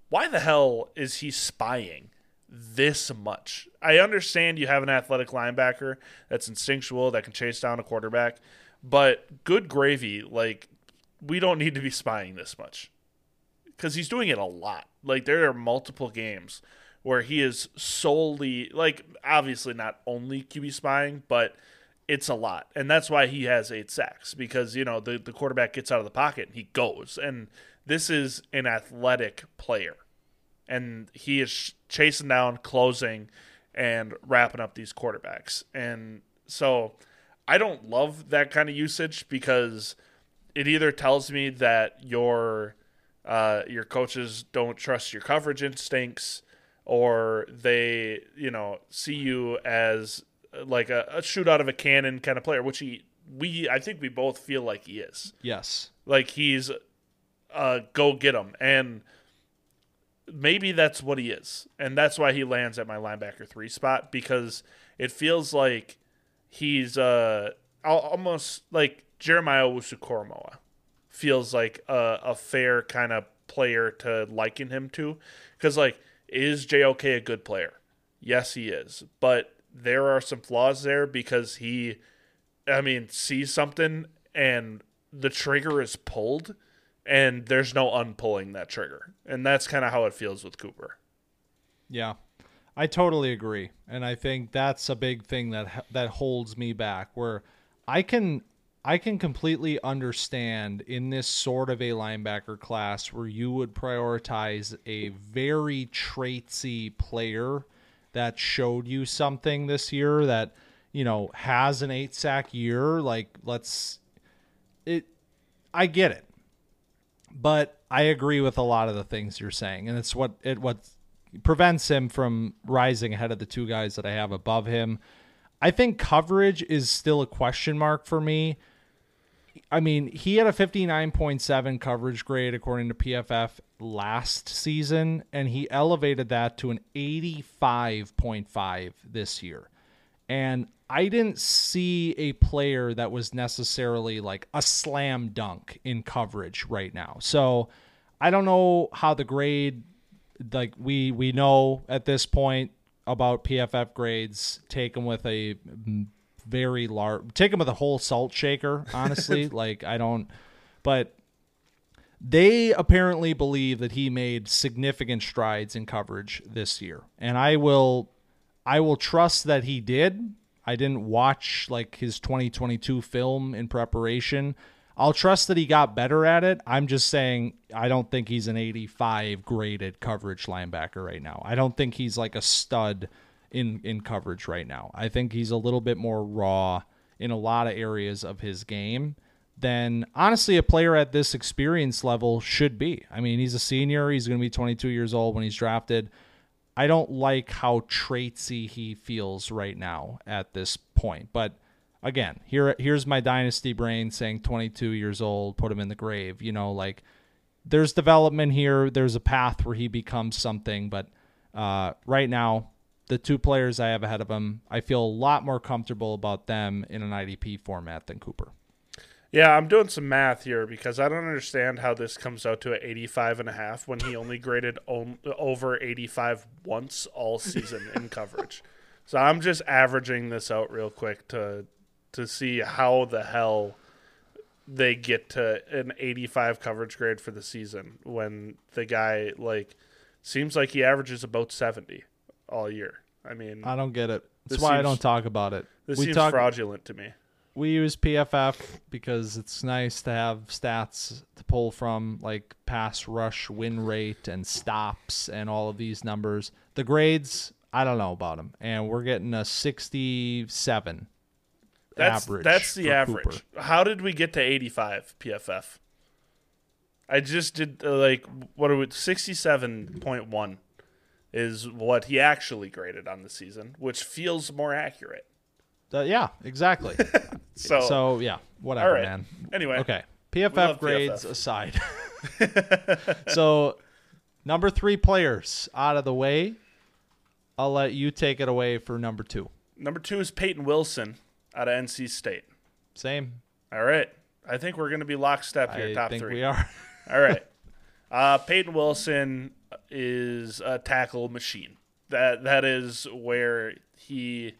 Speaker 2: why the hell is he spying this much? I understand you have an athletic linebacker that's instinctual that can chase down a quarterback, but good gravy, like we don't need to be spying this much because he's doing it a lot. Like there are multiple games where he is solely like obviously not only QB spying, but it's a lot, and that's why he has eight sacks because you know the the quarterback gets out of the pocket and he goes and this is an athletic player, and he is chasing down, closing, and wrapping up these quarterbacks. And so I don't love that kind of usage because it either tells me that your uh, your coaches don't trust your coverage instincts, or they you know see you as like a, a shoot out of a cannon kind of player, which he we I think we both feel like he is.
Speaker 1: Yes,
Speaker 2: like he's uh, go get him. And maybe that's what he is. And that's why he lands at my linebacker three spot because it feels like he's uh, almost like Jeremiah Owusu feels like a, a fair kind of player to liken him to. Because, like, is JOK a good player? Yes, he is. But there are some flaws there because he, I mean, sees something and the trigger is pulled and there's no unpulling that trigger. And that's kind of how it feels with Cooper.
Speaker 1: Yeah. I totally agree. And I think that's a big thing that that holds me back where I can I can completely understand in this sort of a linebacker class where you would prioritize a very traitsy player that showed you something this year that you know has an eight sack year like let's it I get it but I agree with a lot of the things you're saying, and it's what it what prevents him from rising ahead of the two guys that I have above him. I think coverage is still a question mark for me. I mean, he had a 59.7 coverage grade according to PFF last season, and he elevated that to an 85.5 this year. And I didn't see a player that was necessarily like a slam dunk in coverage right now. So I don't know how the grade like we we know at this point about PFF grades take them with a very large take them with a whole salt shaker honestly like I don't but they apparently believe that he made significant strides in coverage this year and I will I will trust that he did I didn't watch like his 2022 film in preparation. I'll trust that he got better at it. I'm just saying I don't think he's an 85 graded coverage linebacker right now. I don't think he's like a stud in in coverage right now. I think he's a little bit more raw in a lot of areas of his game, than honestly a player at this experience level should be. I mean, he's a senior. He's going to be 22 years old when he's drafted. I don't like how traitsy he feels right now at this point. But again, here here's my dynasty brain saying 22 years old, put him in the grave. You know, like there's development here. There's a path where he becomes something. But uh, right now, the two players I have ahead of him, I feel a lot more comfortable about them in an IDP format than Cooper.
Speaker 2: Yeah, I'm doing some math here because I don't understand how this comes out to an 85 and a half when he only graded on, over 85 once all season in coverage. So I'm just averaging this out real quick to to see how the hell they get to an 85 coverage grade for the season when the guy like seems like he averages about 70 all year. I mean,
Speaker 1: I don't get it. That's why seems, I don't talk about it.
Speaker 2: This we seems talk, fraudulent to me
Speaker 1: we use PFF because it's nice to have stats to pull from, like pass rush win rate and stops and all of these numbers. The grades, I don't know about them, and we're getting a 67
Speaker 2: that's,
Speaker 1: average.
Speaker 2: That's the average. Cooper. How did we get to 85 PFF? I just did uh, like what are we 67.1 is what he actually graded on the season, which feels more accurate.
Speaker 1: Uh, yeah, exactly. so, so yeah, whatever, right. man.
Speaker 2: Anyway,
Speaker 1: okay. PFF grades PFF. aside. so, number three players out of the way. I'll let you take it away for number two.
Speaker 2: Number two is Payton Wilson out of NC State.
Speaker 1: Same.
Speaker 2: All right. I think we're going to be lockstep here.
Speaker 1: I
Speaker 2: top
Speaker 1: think
Speaker 2: three.
Speaker 1: We are.
Speaker 2: All right. Uh, Payton Wilson is a tackle machine. That that is where he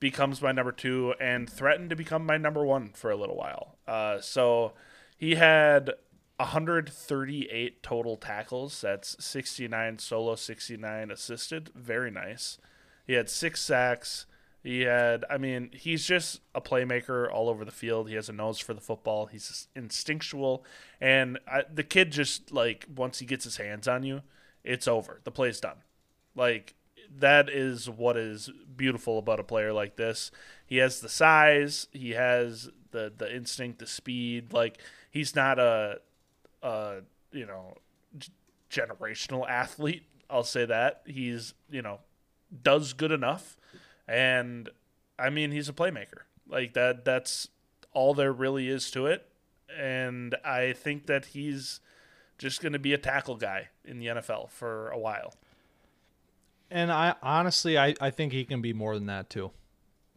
Speaker 2: becomes my number two and threatened to become my number one for a little while. Uh, so he had 138 total tackles. That's 69 solo, 69 assisted. Very nice. He had six sacks. He had, I mean, he's just a playmaker all over the field. He has a nose for the football. He's instinctual. And I, the kid just, like, once he gets his hands on you, it's over. The play's done. Like, that is what is beautiful about a player like this. He has the size, he has the the instinct, the speed. Like he's not a, a you know generational athlete. I'll say that he's you know does good enough, and I mean he's a playmaker. Like that. That's all there really is to it, and I think that he's just going to be a tackle guy in the NFL for a while.
Speaker 1: And I honestly, I, I think he can be more than that too.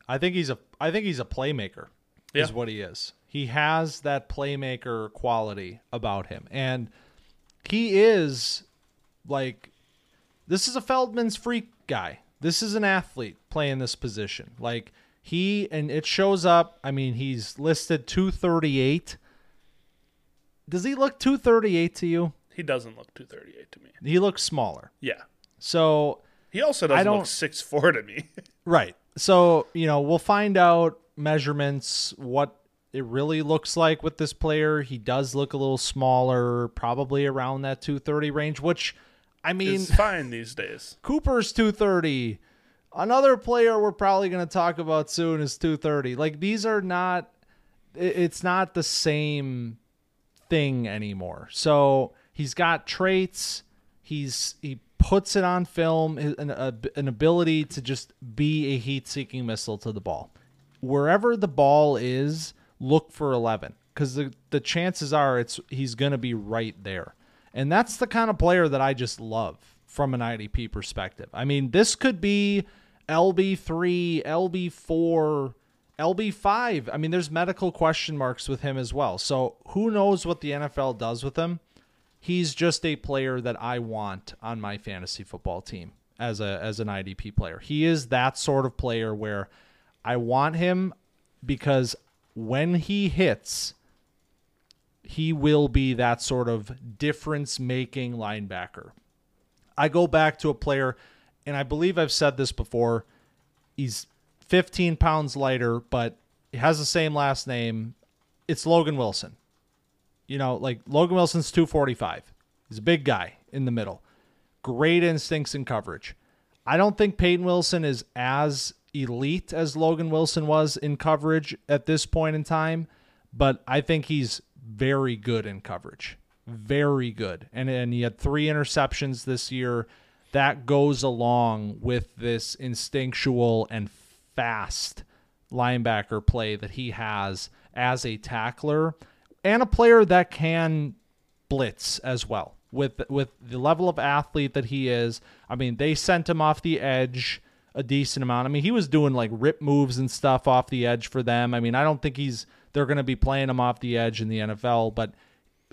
Speaker 1: I think he's a I think he's a playmaker. Yeah. Is what he is. He has that playmaker quality about him, and he is like this is a Feldman's freak guy. This is an athlete playing this position. Like he and it shows up. I mean, he's listed 238. Does he look 238 to you?
Speaker 2: He doesn't look 238 to me.
Speaker 1: He looks smaller.
Speaker 2: Yeah.
Speaker 1: So
Speaker 2: he also doesn't look six four to me.
Speaker 1: right. So you know we'll find out measurements what it really looks like with this player. He does look a little smaller, probably around that 230 range, which I mean,
Speaker 2: it's fine these days.
Speaker 1: Cooper's 230. Another player we're probably going to talk about soon is 230. Like these are not it's not the same thing anymore. So, he's got traits, he's he puts it on film, an, an ability to just be a heat seeking missile to the ball. Wherever the ball is, look for 11 because the, the chances are it's he's going to be right there. And that's the kind of player that I just love from an IDP perspective. I mean, this could be LB3, LB4, LB5. I mean, there's medical question marks with him as well. So who knows what the NFL does with him? he's just a player that I want on my fantasy football team as a as an IDP player. He is that sort of player where I want him because when he hits he will be that sort of difference making linebacker. I go back to a player and I believe I've said this before. He's 15 pounds lighter, but he has the same last name. It's Logan Wilson. You know, like Logan Wilson's 245. He's a big guy in the middle. Great instincts in coverage. I don't think Payton Wilson is as elite as Logan Wilson was in coverage at this point in time, but I think he's very good in coverage. Very good. And and he had three interceptions this year. That goes along with this instinctual and fast linebacker play that he has as a tackler and a player that can blitz as well. With with the level of athlete that he is, I mean, they sent him off the edge a decent amount. I mean, he was doing like rip moves and stuff off the edge for them. I mean, I don't think he's they're going to be playing him off the edge in the NFL, but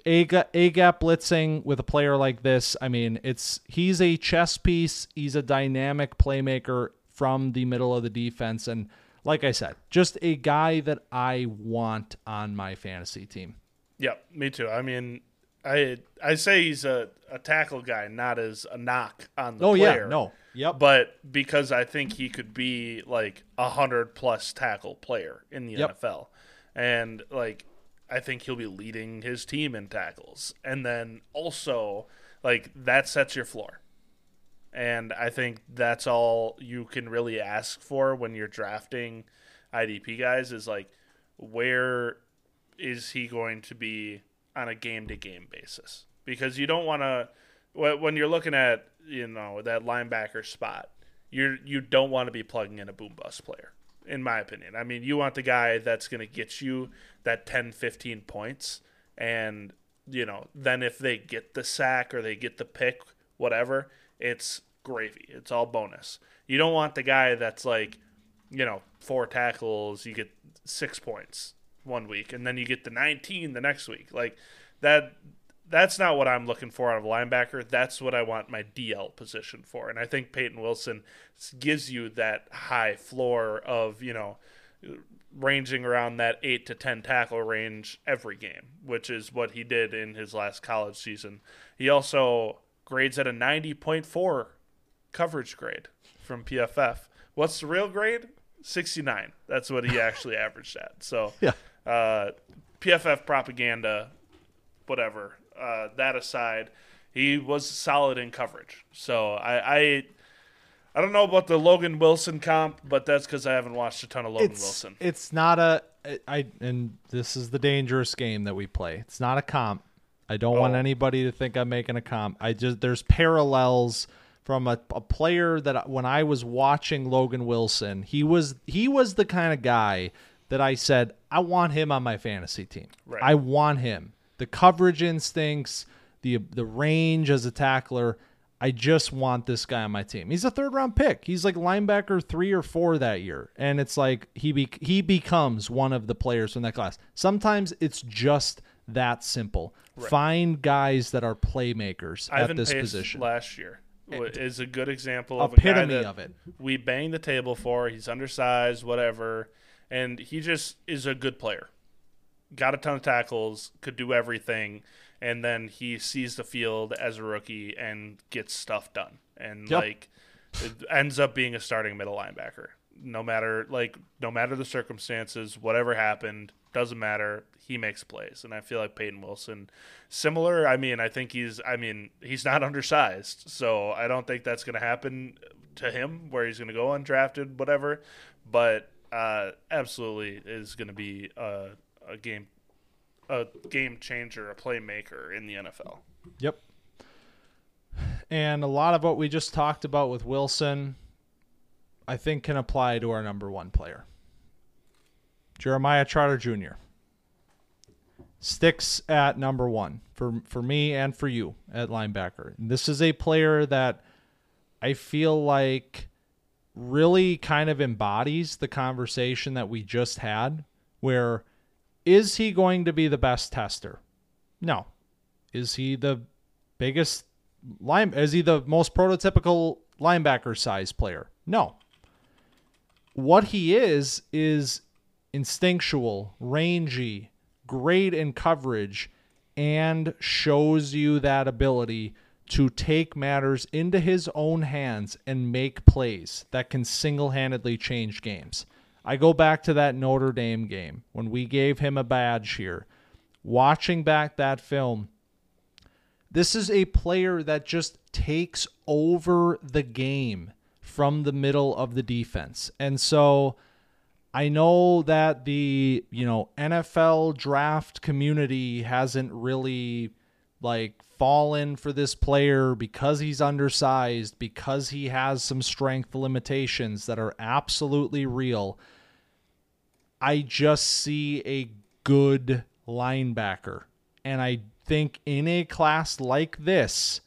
Speaker 1: a gap blitzing with a player like this, I mean, it's he's a chess piece. He's a dynamic playmaker from the middle of the defense, and like I said, just a guy that I want on my fantasy team.
Speaker 2: Yep, me too. I mean, I I say he's a, a tackle guy, not as a knock on the
Speaker 1: oh,
Speaker 2: player.
Speaker 1: yeah, no, yep.
Speaker 2: But because I think he could be like a hundred plus tackle player in the
Speaker 1: Yep.
Speaker 2: NFL, and like I think he'll be leading his team in tackles, and then also like that sets your floor. And I think that's all you can really ask for when you're drafting IDP guys is like where is he going to be on a game to game basis? Because you don't want to when you're looking at you know that linebacker spot, you're, you don't want to be plugging in a boom bust player, in my opinion. I mean, you want the guy that's going to get you that 10, 15 points, and you know then if they get the sack or they get the pick, whatever, it's gravy. It's all bonus. You don't want the guy that's like, you know, four tackles, you get six points one week, and then you get the 19 the next week. Like that. That's not what I'm looking for out of a linebacker. That's what I want my DL position for. And I think Payton Wilson gives you that high floor of, you know, ranging around that 8 to 10 tackle range every game, which is what he did in his last college season. He also grades at a 90.4 coverage grade from PFF. What's the real grade? 69. That's what he actually averaged at. So,
Speaker 1: Yeah.
Speaker 2: uh, PFF propaganda, whatever. Uh, that aside, he was solid in coverage. So I, I, I don't know about the Logan Wilson comp, but that's because I haven't watched a ton of Logan
Speaker 1: it's,
Speaker 2: Wilson.
Speaker 1: It's not a I and this is the dangerous game that we play. It's not a comp. I don't want
Speaker 2: Oh.
Speaker 1: anybody to think I'm making a comp. I just there's parallels from a, a player that when I was watching Logan Wilson, he was he was the kind of guy that I said I want him on my fantasy team.
Speaker 2: Right.
Speaker 1: I want him. The coverage instincts, the the range as a tackler. I just want this guy on my team. He's a third round pick. He's like linebacker three or four that year, and it's like he be, he becomes one of the players from that class. Sometimes it's just that simple. Find guys that are playmakers at this
Speaker 2: Pace
Speaker 1: position.
Speaker 2: last year wa- is a good example of a guy
Speaker 1: Epitome of it.
Speaker 2: we banged the table for. He's undersized, whatever, and he just is a good player. Got a ton of tackles, could do everything, and then he sees the field as a rookie and gets stuff done, and
Speaker 1: Yep.
Speaker 2: like it ends up being a starting middle linebacker. No matter like no matter the circumstances, whatever happened, doesn't matter. He makes plays, and I feel like Payton Wilson, similar. I mean, I think he's. I mean, he's not undersized, so I don't think that's going to happen to him where he's going to go undrafted, whatever. But uh, absolutely is going to be a, a game, a game changer, a playmaker in the NFL.
Speaker 1: Yep. And a lot of what we just talked about with Wilson, I think can apply to our number one player. Jeremiah Trotter Jr. sticks at number one for for me and for you at linebacker. This is a player that I feel like really kind of embodies the conversation that we just had where is he going to be the best tester? No. Is he the biggest line is he the most prototypical linebacker size player? No. What he is is instinctual, rangy, great in coverage, and shows you that ability to take matters into his own hands and make plays that can single handedly change games. I go back to that Notre Dame game when we gave him a badge here. Watching back that film, this is a player that just takes over the game from the middle of the defense. And so I know that the, you know, NFL draft community hasn't really like fallen for this player because he's undersized, because he has some strength limitations that are absolutely real. I just see a good linebacker. And I think in a class like this,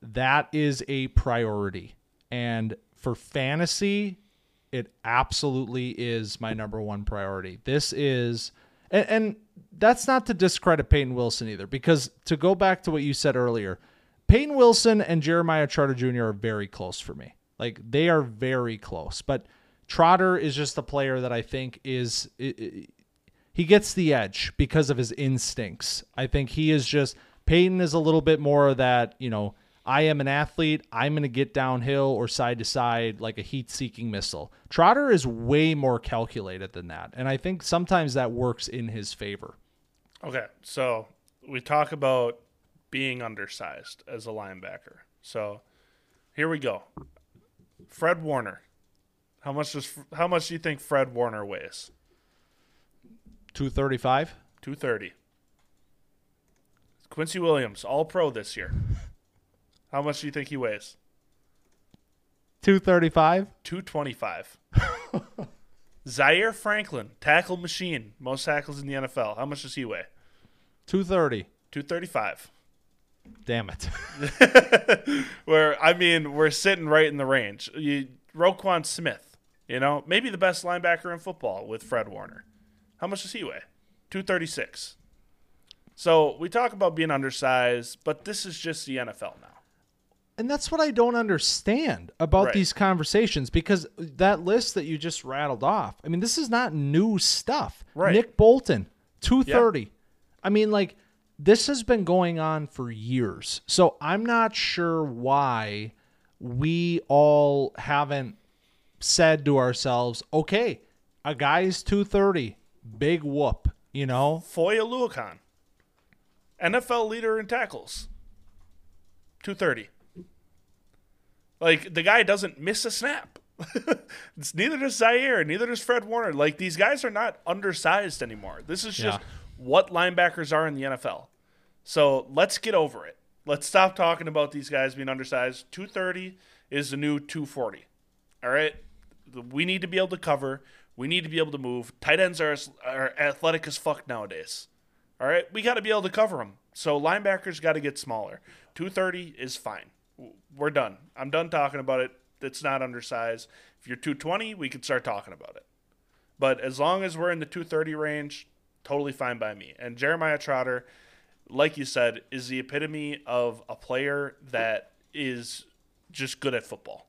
Speaker 1: that is a priority. And for fantasy, it absolutely is my number one priority. This is, and, and that's not to discredit Payton Wilson either, because to go back to what you said earlier, Payton Wilson and Jeremiah Trotter Jr. are very close for me. Like they are very close, but Trotter is just a player that I think is he gets the edge because of his instincts. I think he is just Payton is a little bit more of that, you know, I am an athlete. I'm going to get downhill or side to side like a heat seeking missile. Trotter is way more calculated than that. And I think sometimes that works in his favor.
Speaker 2: Okay. So we talk about being undersized as a linebacker. So here we go. Fred Warner. How much does how much do you think Fred Warner weighs?
Speaker 1: 235?
Speaker 2: 230. Quincy Williams, all pro this year. How much do you think he weighs?
Speaker 1: 235?
Speaker 2: 225. Zaire Franklin, tackle machine, most tackles in the NFL. How much does he weigh?
Speaker 1: 230.
Speaker 2: 235.
Speaker 1: Damn it.
Speaker 2: Where I mean, we're sitting right in the range. You, Roquan Smith, you know, maybe the best linebacker in football with Fred Warner. How much does he weigh? 236. So we talk about being undersized, but this is just the NFL now.
Speaker 1: And that's what I don't understand about right. these conversations because that list that you just rattled off, I mean, this is not new stuff. Right. Nick Bolton, 230. Yeah. I mean, like, this has been going on for years. So I'm not sure why we all haven't said to ourselves, okay, a guy's 230, big whoop, you know?
Speaker 2: Foye Oluokun, NFL leader in tackles, 230. Like, the guy doesn't miss a snap. neither does Zaire, neither does Fred Warner. Like, these guys are not undersized anymore. This is just yeah. what linebackers are in the NFL. So let's get over it. Let's stop talking about these guys being undersized. 230 is the new 240. All right? We need to be able to cover. We need to be able to move. Tight ends are, are athletic as fuck nowadays. All right, we got to be able to cover them. So linebackers got to get smaller. 230 is fine. We're done. I'm done talking about it. It's not undersized. If you're 220, we can start talking about it. But as long as we're in the 230 range, totally fine by me. And Jeremiah Trotter, like you said, is the epitome of a player that is just good at football.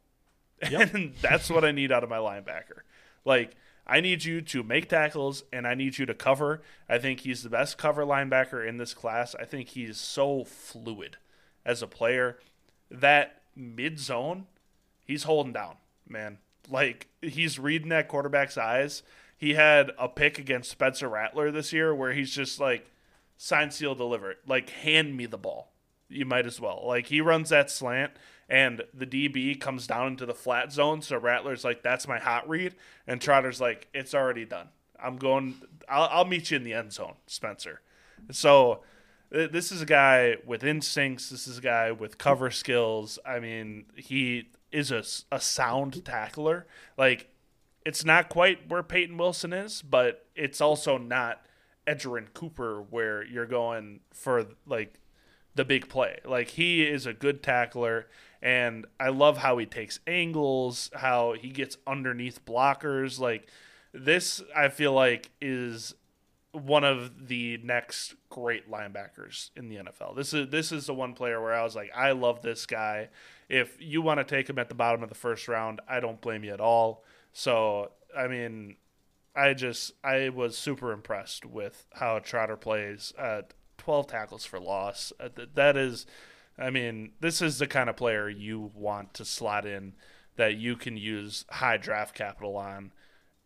Speaker 2: Yep. And that's what I need out of my linebacker. Like I need you to make tackles and I need you to cover. I think he's the best cover linebacker in this class. I think he's so fluid as a player. That mid zone, he's holding down, man. Like he's reading that quarterback's eyes. He had a pick against Spencer Rattler this year where he's just like sign seal deliver. Like hand me the ball. You might as well. Like he runs that slant and the DB comes down into the flat zone. So Rattler's like, "That's my hot read," and Trotter's like, "It's already done. I'm going. I'll, I'll meet you in the end zone, Spencer." So this is a guy with instincts. This is a guy with cover skills. I mean, he is a, a sound tackler. Like, it's not quite where Payton Wilson is, but it's also not Edgerrin Cooper where you're going for like the big play. Like he is a good tackler and I love how he takes angles, how he gets underneath blockers. Like this, I feel like is one of the next great linebackers in the NFL. This is this is the one player where I was like, I love this guy. If you want to take him at the bottom of the first round, I don't blame you at all. So I mean, I just I was super impressed with how Trotter plays. at 12 tackles for loss. Uh, that is I mean, this is the kind of player you want to slot in that you can use high draft capital on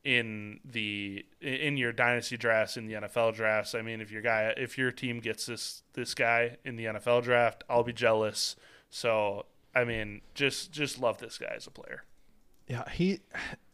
Speaker 2: in the in your dynasty drafts in the NFL drafts. I mean, if your guy if your team gets this this guy in the NFL draft, I'll be jealous. So, I mean, just just love this guy as a player.
Speaker 1: Yeah, he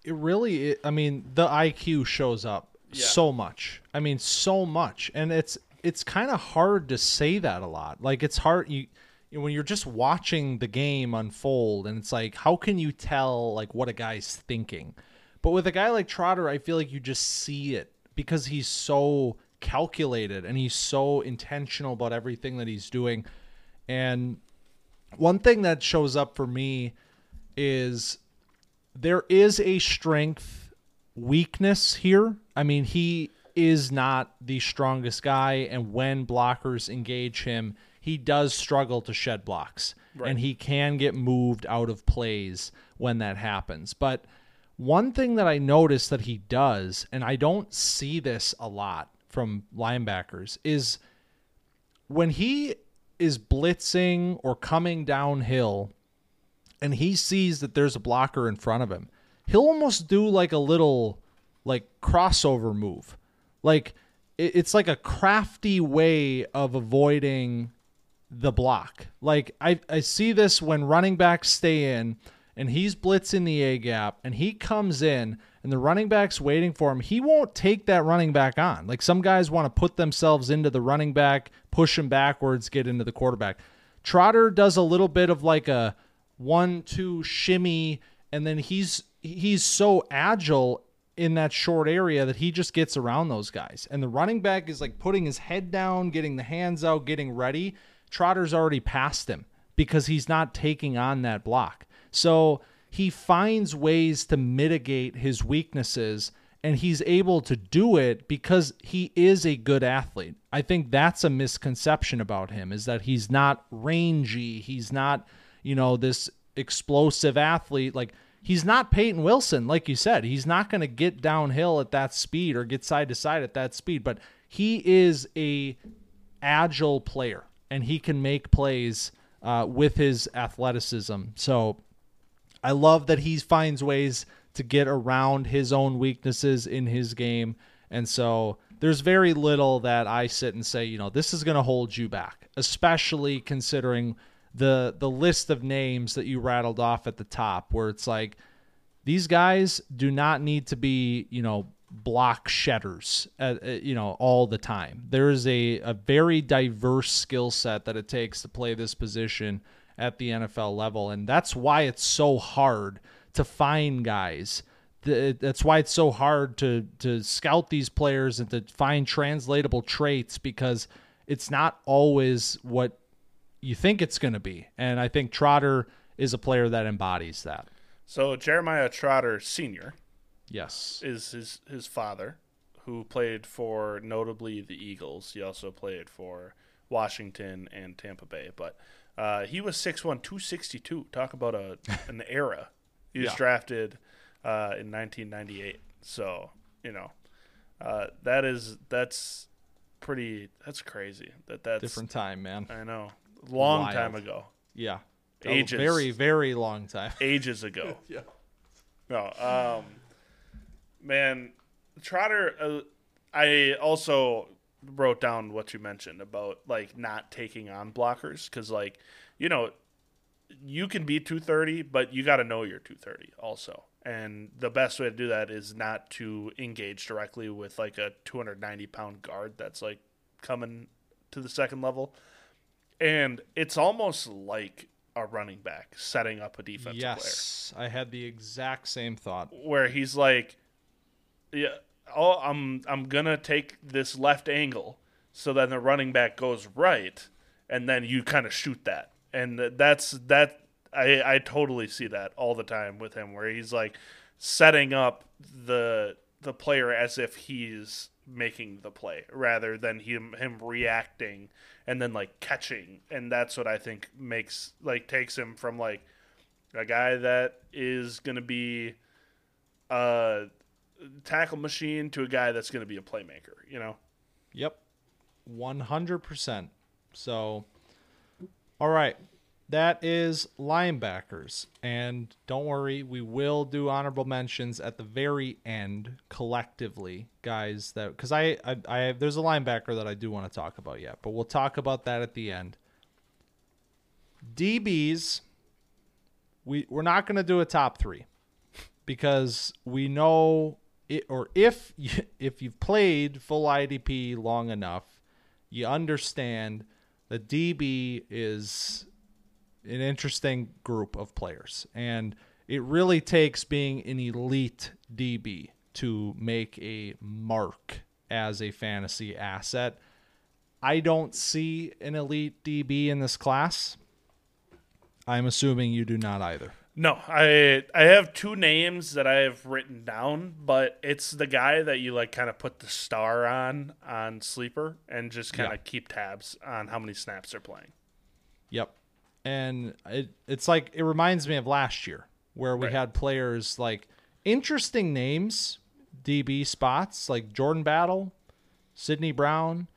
Speaker 1: it really, I mean, the IQ shows up
Speaker 2: Yeah.
Speaker 1: so much. I mean, so much, and it's it's kind of hard to say that a lot. Like it's hard you, you when you're just watching the game unfold, and it's like, how can you tell like what a guy's thinking? But with a guy like Trotter, I feel like you just see it because he's so calculated and he's so intentional about everything that he's doing. And one thing that shows up for me is there is a strength weakness here. I mean, he is not the strongest guy, and when blockers engage him, he does struggle to shed blocks, and he can get moved out of plays when that happens. But one thing that I notice that he does, and I don't see this a lot from linebackers, is when he is blitzing or coming downhill and he sees that there's a blocker in front of him, he'll almost do like a little like crossover move. Like it's like a crafty way of avoiding the block. Like I, I see this when running backs stay in and he's blitzing the A gap and he comes in and the running back's waiting for him. He won't take that running back on. Like some guys want to put themselves into the running back, push him backwards, get into the quarterback. Trotter does a little bit of like a one two shimmy and then he's he's so agile in that short area that he just gets around those guys. And the running back is like putting his head down, getting the hands out, getting ready. Trotter's already past him because he's not taking on that block. So he finds ways to mitigate his weaknesses and he's able to do it because he is a good athlete. I think that's a misconception about him is that he's not rangy, he's not, you know, this explosive athlete like he's not Payton Wilson like you said. He's not going to get downhill at that speed or get side to side at that speed, but he is a agile player and he can make plays uh, with his athleticism. So I love that he finds ways to get around his own weaknesses in his game. And so there's very little that I sit and say, you know, this is going to hold you back, especially considering the the list of names that you rattled off at the top where it's like these guys do not need to be, you know, block shedders, uh, you know, all the time. There is a, a very diverse skill set that it takes to play this position at the NFL level. And that's why it's so hard to find guys. That's why it's so hard to, to scout these players and to find translatable traits because it's not always what you think it's going to be. And I think Trotter is a player that embodies that.
Speaker 2: So Jeremiah Trotter Sr.
Speaker 1: Yes.
Speaker 2: is his his father, who played for notably the Eagles. He also played for Washington and Tampa Bay. But uh, he was 6'1", 262. Talk about a an era. He was
Speaker 1: Yeah.
Speaker 2: drafted uh, in 1998. So you know uh, that is that's pretty that's crazy. That that's
Speaker 1: Different time, man.
Speaker 2: I know, long
Speaker 1: Wild.
Speaker 2: time ago,
Speaker 1: Yeah.
Speaker 2: Ages.
Speaker 1: A very, very long time.
Speaker 2: ages ago.
Speaker 1: Yeah.
Speaker 2: No, um, man, Trotter. Uh, I also wrote down what you mentioned about like not taking on blockers because, like, you know, you can be 230, but you got to know you're 230 also. And the best way to do that is not to engage directly with like a 290 pound guard that's like coming to the second level. And it's almost like a running back setting up a defensive player
Speaker 1: yes. I had the exact same thought.
Speaker 2: where he's like, "Yeah, oh, I'm I'm gonna take this left angle, so then the running back goes right, and then you kind of shoot that, and that's that. I I totally see that all the time with him, where he's like setting up the the player as if he's making the play rather than him him reacting and then like catching and that's what I think makes like takes him from like a guy that is going to be a tackle machine to a guy that's going to be a playmaker, you know?
Speaker 1: Yep. 100%. So, all right. That is linebackers. And don't worry, we will do honorable mentions at the very end collectively, guys. That because I, I, I there's a linebacker that I do want to talk about yet, but we'll talk about that at the end. DBs, we we're not going to do a top three. because we know it, or if you, if you've played full IDP long enough, you understand that DB is an interesting group of players, and it really takes being an elite DB to make a mark as a fantasy asset. I don't see an elite DB in this class. I'm assuming you do not either.
Speaker 2: No, I I have two names that I have written down, but it's the guy that you like kind of put the star on on sleeper and just kind of
Speaker 1: Yeah.
Speaker 2: keep tabs on how many snaps they're playing.
Speaker 1: Yep. And it it's like it reminds me of last year where we
Speaker 2: Right.
Speaker 1: had players like interesting names, DB spots like Jordan Battle, Sidney Brown,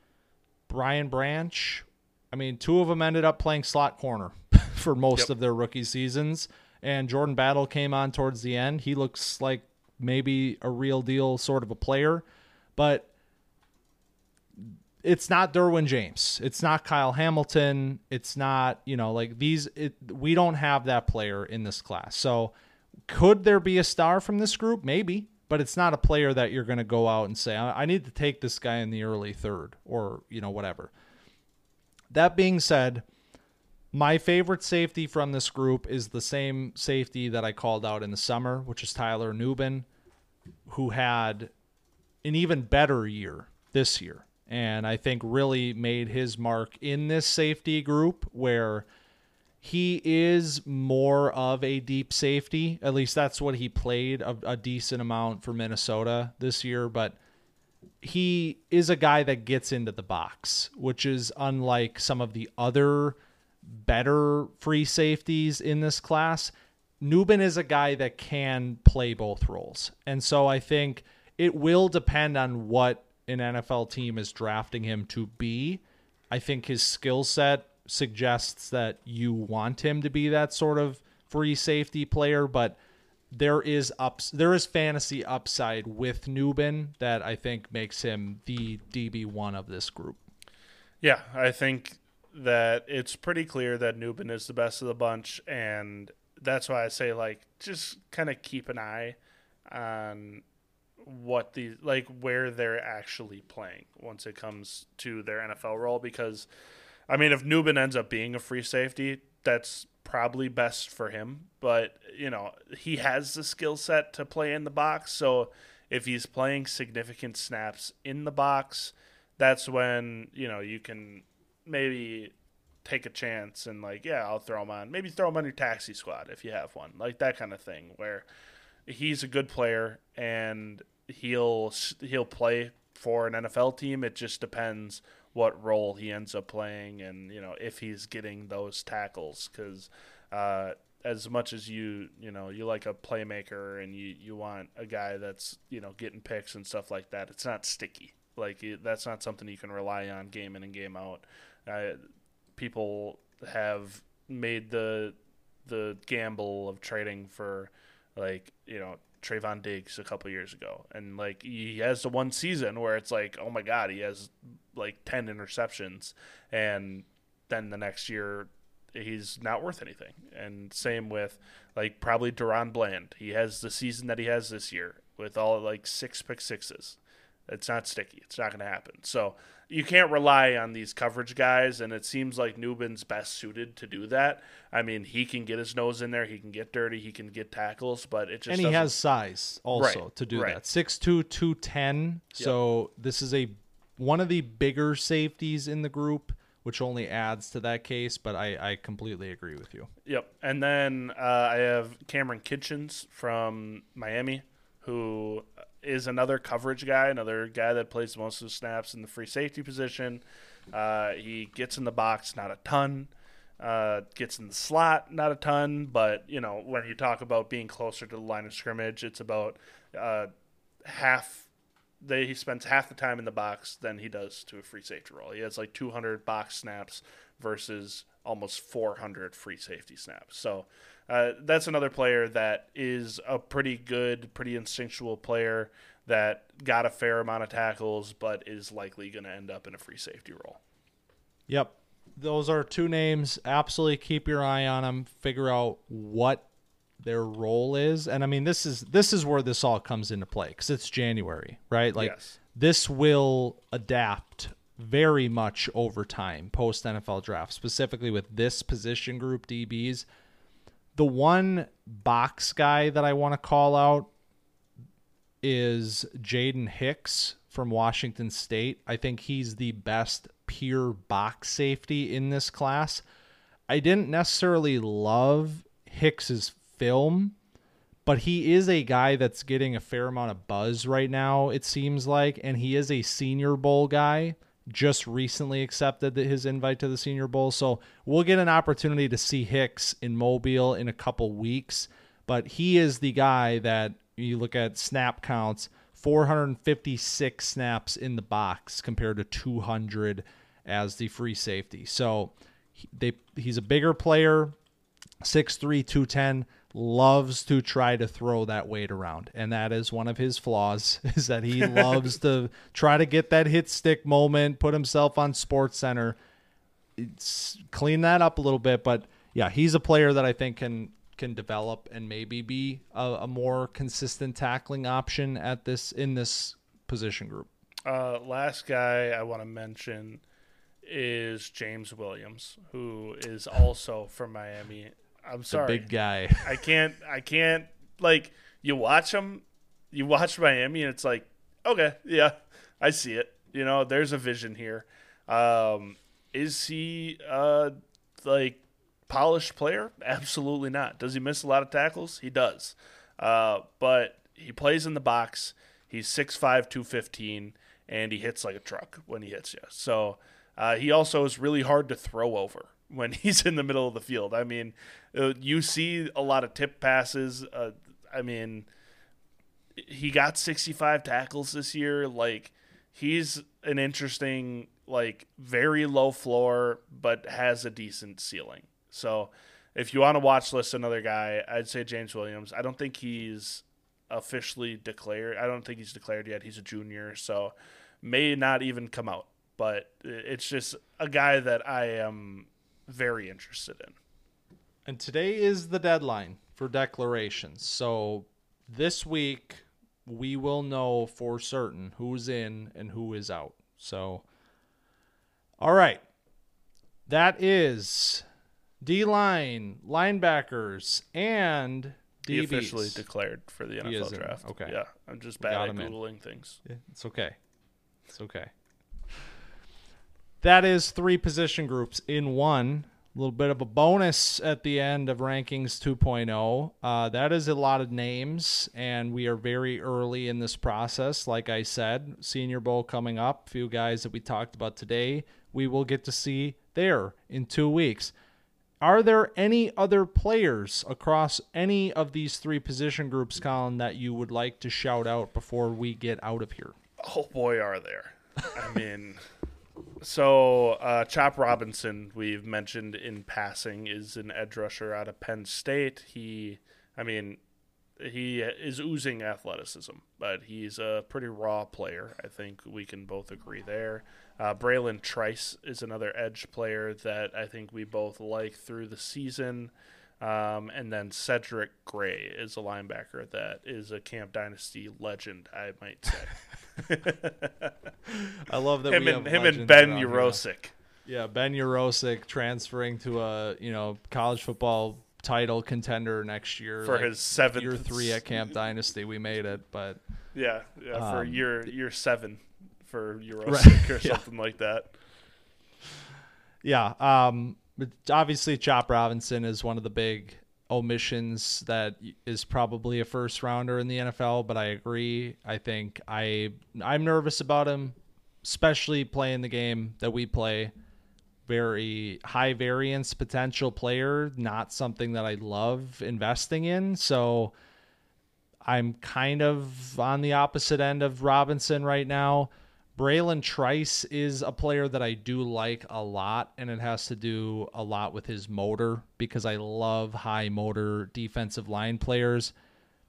Speaker 1: Brian Branch. I mean, two of them ended up playing slot corner for most
Speaker 2: Yep.
Speaker 1: of their rookie seasons. And Jordan Battle came on towards the end. He looks like maybe a real deal sort of a player, but it's not Derwin James. It's not Kyle Hamilton. It's not, you know, like these it, we don't have that player in this class. So could there be a star from this group? Maybe, but it's not a player that you're going to go out and say, I I need to take this guy in the early third or, you know, whatever. That being said, my favorite safety from this group is the same safety that I called out in the summer, which is Tyler Nubin, who had an even better year this year. And I think really made his mark in this safety group where he is more of a deep safety. At least that's what he played a, a decent amount for Minnesota this year. But he is a guy that gets into the box, which is unlike some of the other better free safeties in this class. Nubin is a guy that can play both roles. And so I think it will depend on what an NFL team is drafting him to be. I think his skill set suggests that you want him to be that sort of free safety player, but there is ups there is fantasy upside with Nubin that I think makes him the DB one of this group.
Speaker 2: Yeah, I think that it's pretty clear that Nubin is the best of the bunch, and that's why I say like just kind of keep an eye on what the like where they're actually playing once it comes to their NFL role because I mean if Nubin ends up being a free safety, that's probably best for him, but you know, he has the skill set to play in the box, so if he's playing significant snaps in the box, that's when, you know, you can maybe take a chance and like, yeah, I'll throw him on. Maybe throw him on your taxi squad if you have one. Like that kind of thing where he's a good player and he'll he'll play for an NFL team. It just depends what role he ends up playing and you know if he's getting those tackles because uh, as much as you you know you like a playmaker and you you want a guy that's you know getting picks and stuff like that, it's not sticky. Like that's not something you can rely on game in and game out. People have made the the gamble of trading for like you know Trevon Diggs a couple years ago, and like he has the one season where it's like, oh my god, he has like ten interceptions, and then the next year he's not worth anything. And same with like probably DaRon Bland, he has the season that he has this year with all like six pick sixes. It's not sticky. It's not going to happen. So you can't rely on these coverage guys, and it seems like Nubin's best suited to do that. I mean, he can get his nose in there, he can get dirty, he can get tackles, but it just
Speaker 1: and he
Speaker 2: doesn't-
Speaker 1: has size also
Speaker 2: Right,
Speaker 1: to do
Speaker 2: right.
Speaker 1: that 6'2 210 so this is a one of the bigger safeties in the group which only adds to that case but i i completely agree with you
Speaker 2: Yep. And then uh, I have Kamren Kinchens from Miami, who is another coverage guy, another guy that plays most of the snaps in the free safety position. Uh, he gets in the box, not a ton. Uh, gets in the slot, not a ton. But, you know, when you talk about being closer to the line of scrimmage, it's about uh, half they, he spends half the time in the box than he does to a free safety role. He has like 200 box snaps versus almost 400 free safety snaps. So uh, that's another player that is a pretty good, pretty instinctual player that got a fair amount of tackles, but is likely going to end up in a free safety role.
Speaker 1: yep those are two names absolutely keep your eye on them figure out what their role is. And I mean, this is this is where this all comes into play because it's January, right? Like
Speaker 2: Yes.
Speaker 1: this will adapt very much over time post NFL draft, specifically with this position group DBs. The one box guy that I want to call out is Jaden Hicks from Washington State. I think he's the best pure box safety in this class. I didn't necessarily love Hicks's film, but he is a guy that's getting a fair amount of buzz right now, it seems like, and he is a senior bowl guy. Just recently accepted his invite to the Senior Bowl. So we'll get an opportunity to see Hicks in Mobile in a couple weeks. But he is the guy that you look at snap counts 456 snaps in the box compared to 200 as the free safety. So he- they he's a bigger player, 6'3", 210, loves to try to throw that weight around. And that is one of his flaws, is that he loves to try to get that hit stick moment, put himself on Sports Center. It's, clean that up a little bit. But yeah, he's a player that I think can can develop and maybe be a, a more consistent tackling option at this in this position group.
Speaker 2: Uh, last guy I want to mention is James Williams, who is also from Miami. I'm
Speaker 1: The
Speaker 2: sorry,
Speaker 1: big guy.
Speaker 2: I can't. I can't. Like you watch him, you watch Miami, and it's like, okay, yeah, I see it. You know, there's a vision here. Um, is he uh like polished player? Absolutely not. Does he miss a lot of tackles? He does. Uh, but he plays in the box. He's 6'5", 215, and he hits like a truck when he hits you. So uh, he also is really hard to throw over when he's in the middle of the field. I mean, uh, you see a lot of tip passes. Uh, I mean, he got 65 tackles this year. Like, he's an interesting, like, very low floor, but has a decent ceiling. So, if you want to watch list another guy, I'd say James Williams. I don't think he's officially declared. I don't think he's declared yet. He's a junior, so may not even come out. But it's just a guy that I am very interested in.
Speaker 1: And today is the deadline for declarations. So this week we will know for certain who's in and who is out. So all right. That is D line, linebackers, and
Speaker 2: He officially declared for the NFL draft.
Speaker 1: Okay.
Speaker 2: Yeah, I'm just bad at
Speaker 1: him in.
Speaker 2: googling things.
Speaker 1: Yeah, It's okay. It's okay. That is three position groups in one. A little bit of a bonus at the end of Rankings 2.0. Uh, that is a lot of names, and we are very early in this process. Like I said, Senior Bowl coming up. Few guys that we talked about today, we will get to see there in two weeks. Are there any other players across any of these three position groups, Collin, that you would like to shout out before we get out of here?
Speaker 2: Oh boy, are there! I mean, so uh, Chop Robinson, we've mentioned in passing, is an edge rusher out of Penn State. He, I mean, he is oozing athleticism, but he's a pretty raw player. I think we can both agree there. Uh, Bralen Trice is another edge player that I think we both like through the season. Um, and then Cedric Gray is a linebacker that is a Camp Dynasty legend, I might say.
Speaker 1: I love that
Speaker 2: him
Speaker 1: we
Speaker 2: and
Speaker 1: have
Speaker 2: him and Ben. Urosic.
Speaker 1: Yeah, Ben Urosic transferring to a you know college football title contender next year
Speaker 2: For
Speaker 1: like,
Speaker 2: his seventh
Speaker 1: year three at Camp Dynasty. We made it, but
Speaker 2: Yeah, yeah for
Speaker 1: Um,
Speaker 2: year year seven for Urosic
Speaker 1: Right,
Speaker 2: or
Speaker 1: yeah.
Speaker 2: something like that.
Speaker 1: yeah. Um, but obviously Chop Robinson is one of the big omissions that is probably a first rounder in the NFL. But I agree. I think I I'm nervous about him, especially playing the game that we play. Very high variance potential player, not something that I love investing in. So I'm kind of on the opposite end of Robinson right now. Bralen Trice is a player that I do like a lot, and it has to do a lot with his motor because I love high motor defensive line players.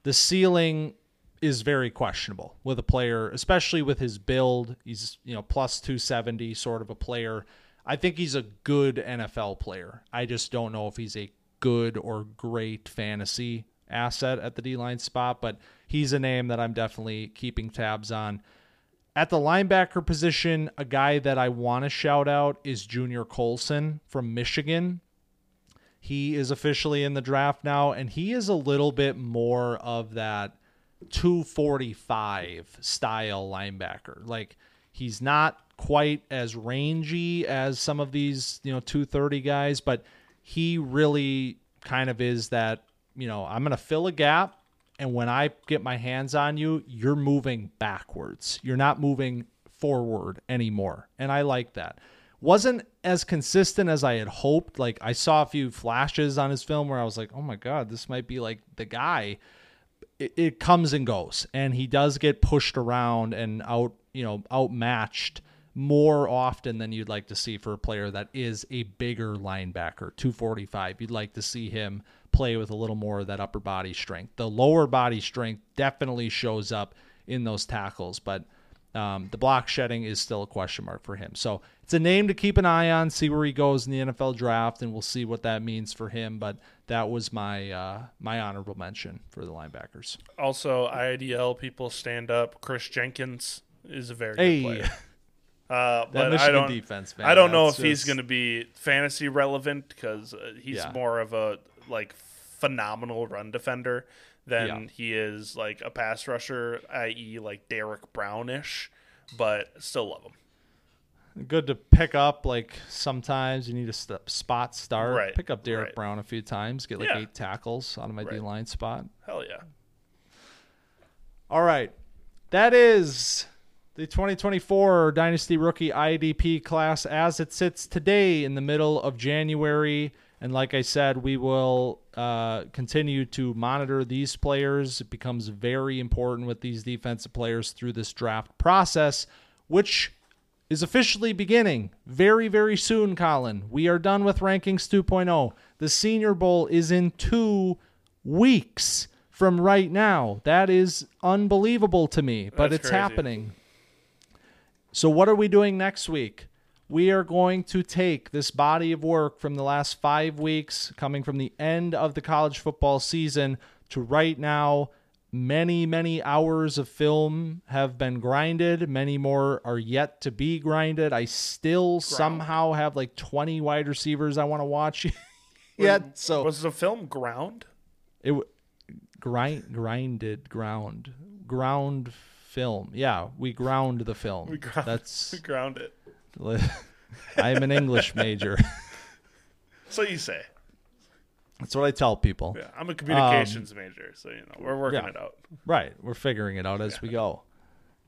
Speaker 1: The ceiling is very questionable with a player, especially with his build. He's, you know, plus 270 sort of a player. I think he's a good NFL player. I just don't know if he's a good or great fantasy asset at the D line spot, but he's a name that I'm definitely keeping tabs on. At the linebacker position, a guy that I want to shout out is Junior Colson from Michigan. He is officially in the draft now, and he is a little bit more of that 245 style linebacker. Like he's not quite as rangy as some of these, you know, 230 guys, but he really kind of is that, you know, I'm going to fill a gap and when I get my hands on you, you're moving backwards. You're not moving forward anymore. And I like that. Wasn't as consistent as I had hoped. Like I saw a few flashes on his film where I was like, "Oh my god, this might be like the guy." It, it comes and goes, and he does get pushed around and out, you know, outmatched more often than you'd like to see for a player that is a bigger linebacker, 245. You'd like to see him play with a little more of that upper body strength. The lower body strength definitely shows up in those tackles, but um, the block shedding is still a question mark for him. So it's a name to keep an eye on, see where he goes in the NFL draft, and we'll see what that means for him. But that was my uh, my honorable mention for the linebackers.
Speaker 2: Also, IDL people stand up. Kris Jenkins is a very
Speaker 1: Hey.
Speaker 2: good player. Uh, but I don't,
Speaker 1: defense, man.
Speaker 2: I don't know if
Speaker 1: that's
Speaker 2: he's going to be fantasy relevant because uh, he's
Speaker 1: Yeah.
Speaker 2: more of a like phenomenal run defender than
Speaker 1: Yeah.
Speaker 2: he is like a pass rusher, i.e., like Derrick Brownish. But still love him.
Speaker 1: good to pick up. Like sometimes you need a st- spot start.
Speaker 2: Right,
Speaker 1: Pick up Derrick
Speaker 2: right.
Speaker 1: Brown a few times. Get like
Speaker 2: Yeah.
Speaker 1: eight tackles out of my
Speaker 2: Right.
Speaker 1: D line spot.
Speaker 2: Hell yeah.
Speaker 1: All right. That is the 2024 Dynasty Rookie IDP class as it sits today in the middle of January. And like I said, we will uh, continue to monitor these players. It becomes very important with these defensive players through this draft process, which is officially beginning very, very soon, Collin. We are done with Rankings 2.0. The Senior Bowl is in two weeks from right now. That is unbelievable to me, but
Speaker 2: That's
Speaker 1: it's
Speaker 2: crazy.
Speaker 1: happening. So, what are we doing next week? We are going to take this body of work from the last five weeks, coming from the end of the college football season to right now. Many, many hours of film have been grinded. Many more are yet to be grinded. I still somehow have like 20 wide receivers I want to watch yet. So
Speaker 2: Was the film Ground?
Speaker 1: it w- grind grinded ground ground film. Yeah, we ground the film.
Speaker 2: We ground,
Speaker 1: That's
Speaker 2: we ground it.
Speaker 1: I am an English major.
Speaker 2: So you say.
Speaker 1: That's what I tell people.
Speaker 2: Yeah, I'm a communications major, so you know we're working
Speaker 1: Um, yeah.
Speaker 2: it out.
Speaker 1: Right. We're figuring it out as we go.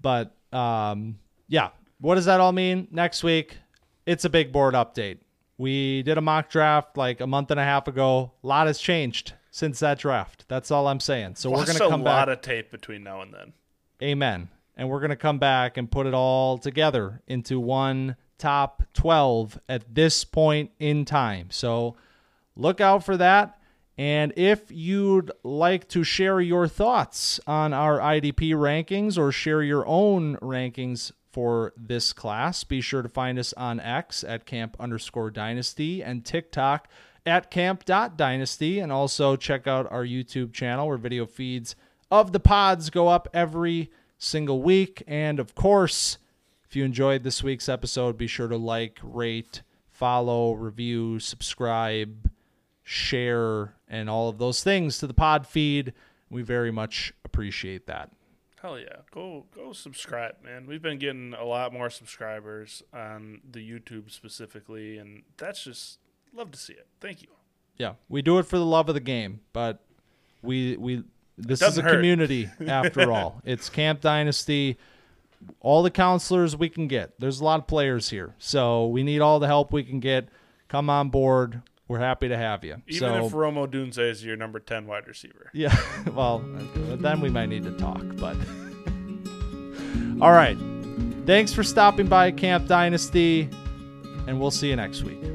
Speaker 1: But um, yeah, what does that all mean? Next week, it's a big board update. We did a mock draft like a month and a half ago. A lot has changed since that draft. That's all I'm saying. So we're gonna come back.
Speaker 2: a lot
Speaker 1: back.
Speaker 2: of tape between now and then.
Speaker 1: Amen. And we're going to come back and put it all together into one top 12 at this point in time. So look out for that. And if you'd like to share your thoughts on our IDP rankings or share your own rankings for this class, be sure to find us on X at camp underscore dynasty and TikTok at camp.dynasty. And also check out our YouTube channel where video feeds of the pods go up every single week. And of course, if you enjoyed this week's episode, be sure to like, rate, follow, review, subscribe, share, and all of those things to the pod feed. We very much appreciate that.
Speaker 2: Hell yeah, go go subscribe, man. We've been getting a lot more subscribers on the YouTube specifically, and that's just love to see it. Thank you.
Speaker 1: Yeah, we do it for the love of the game, but we we this is a
Speaker 2: hurt.
Speaker 1: community after all. It's Camp Dynasty. All the counselors we can get. There's a lot of players here, so we need all the help we can get. Come on board. We're happy to have you.
Speaker 2: Even
Speaker 1: so,
Speaker 2: if Rome Odunze is your number ten wide receiver.
Speaker 1: yeah, well, then we might need to talk. But all right, thanks for stopping by Camp Dynasty, and we'll see you next week.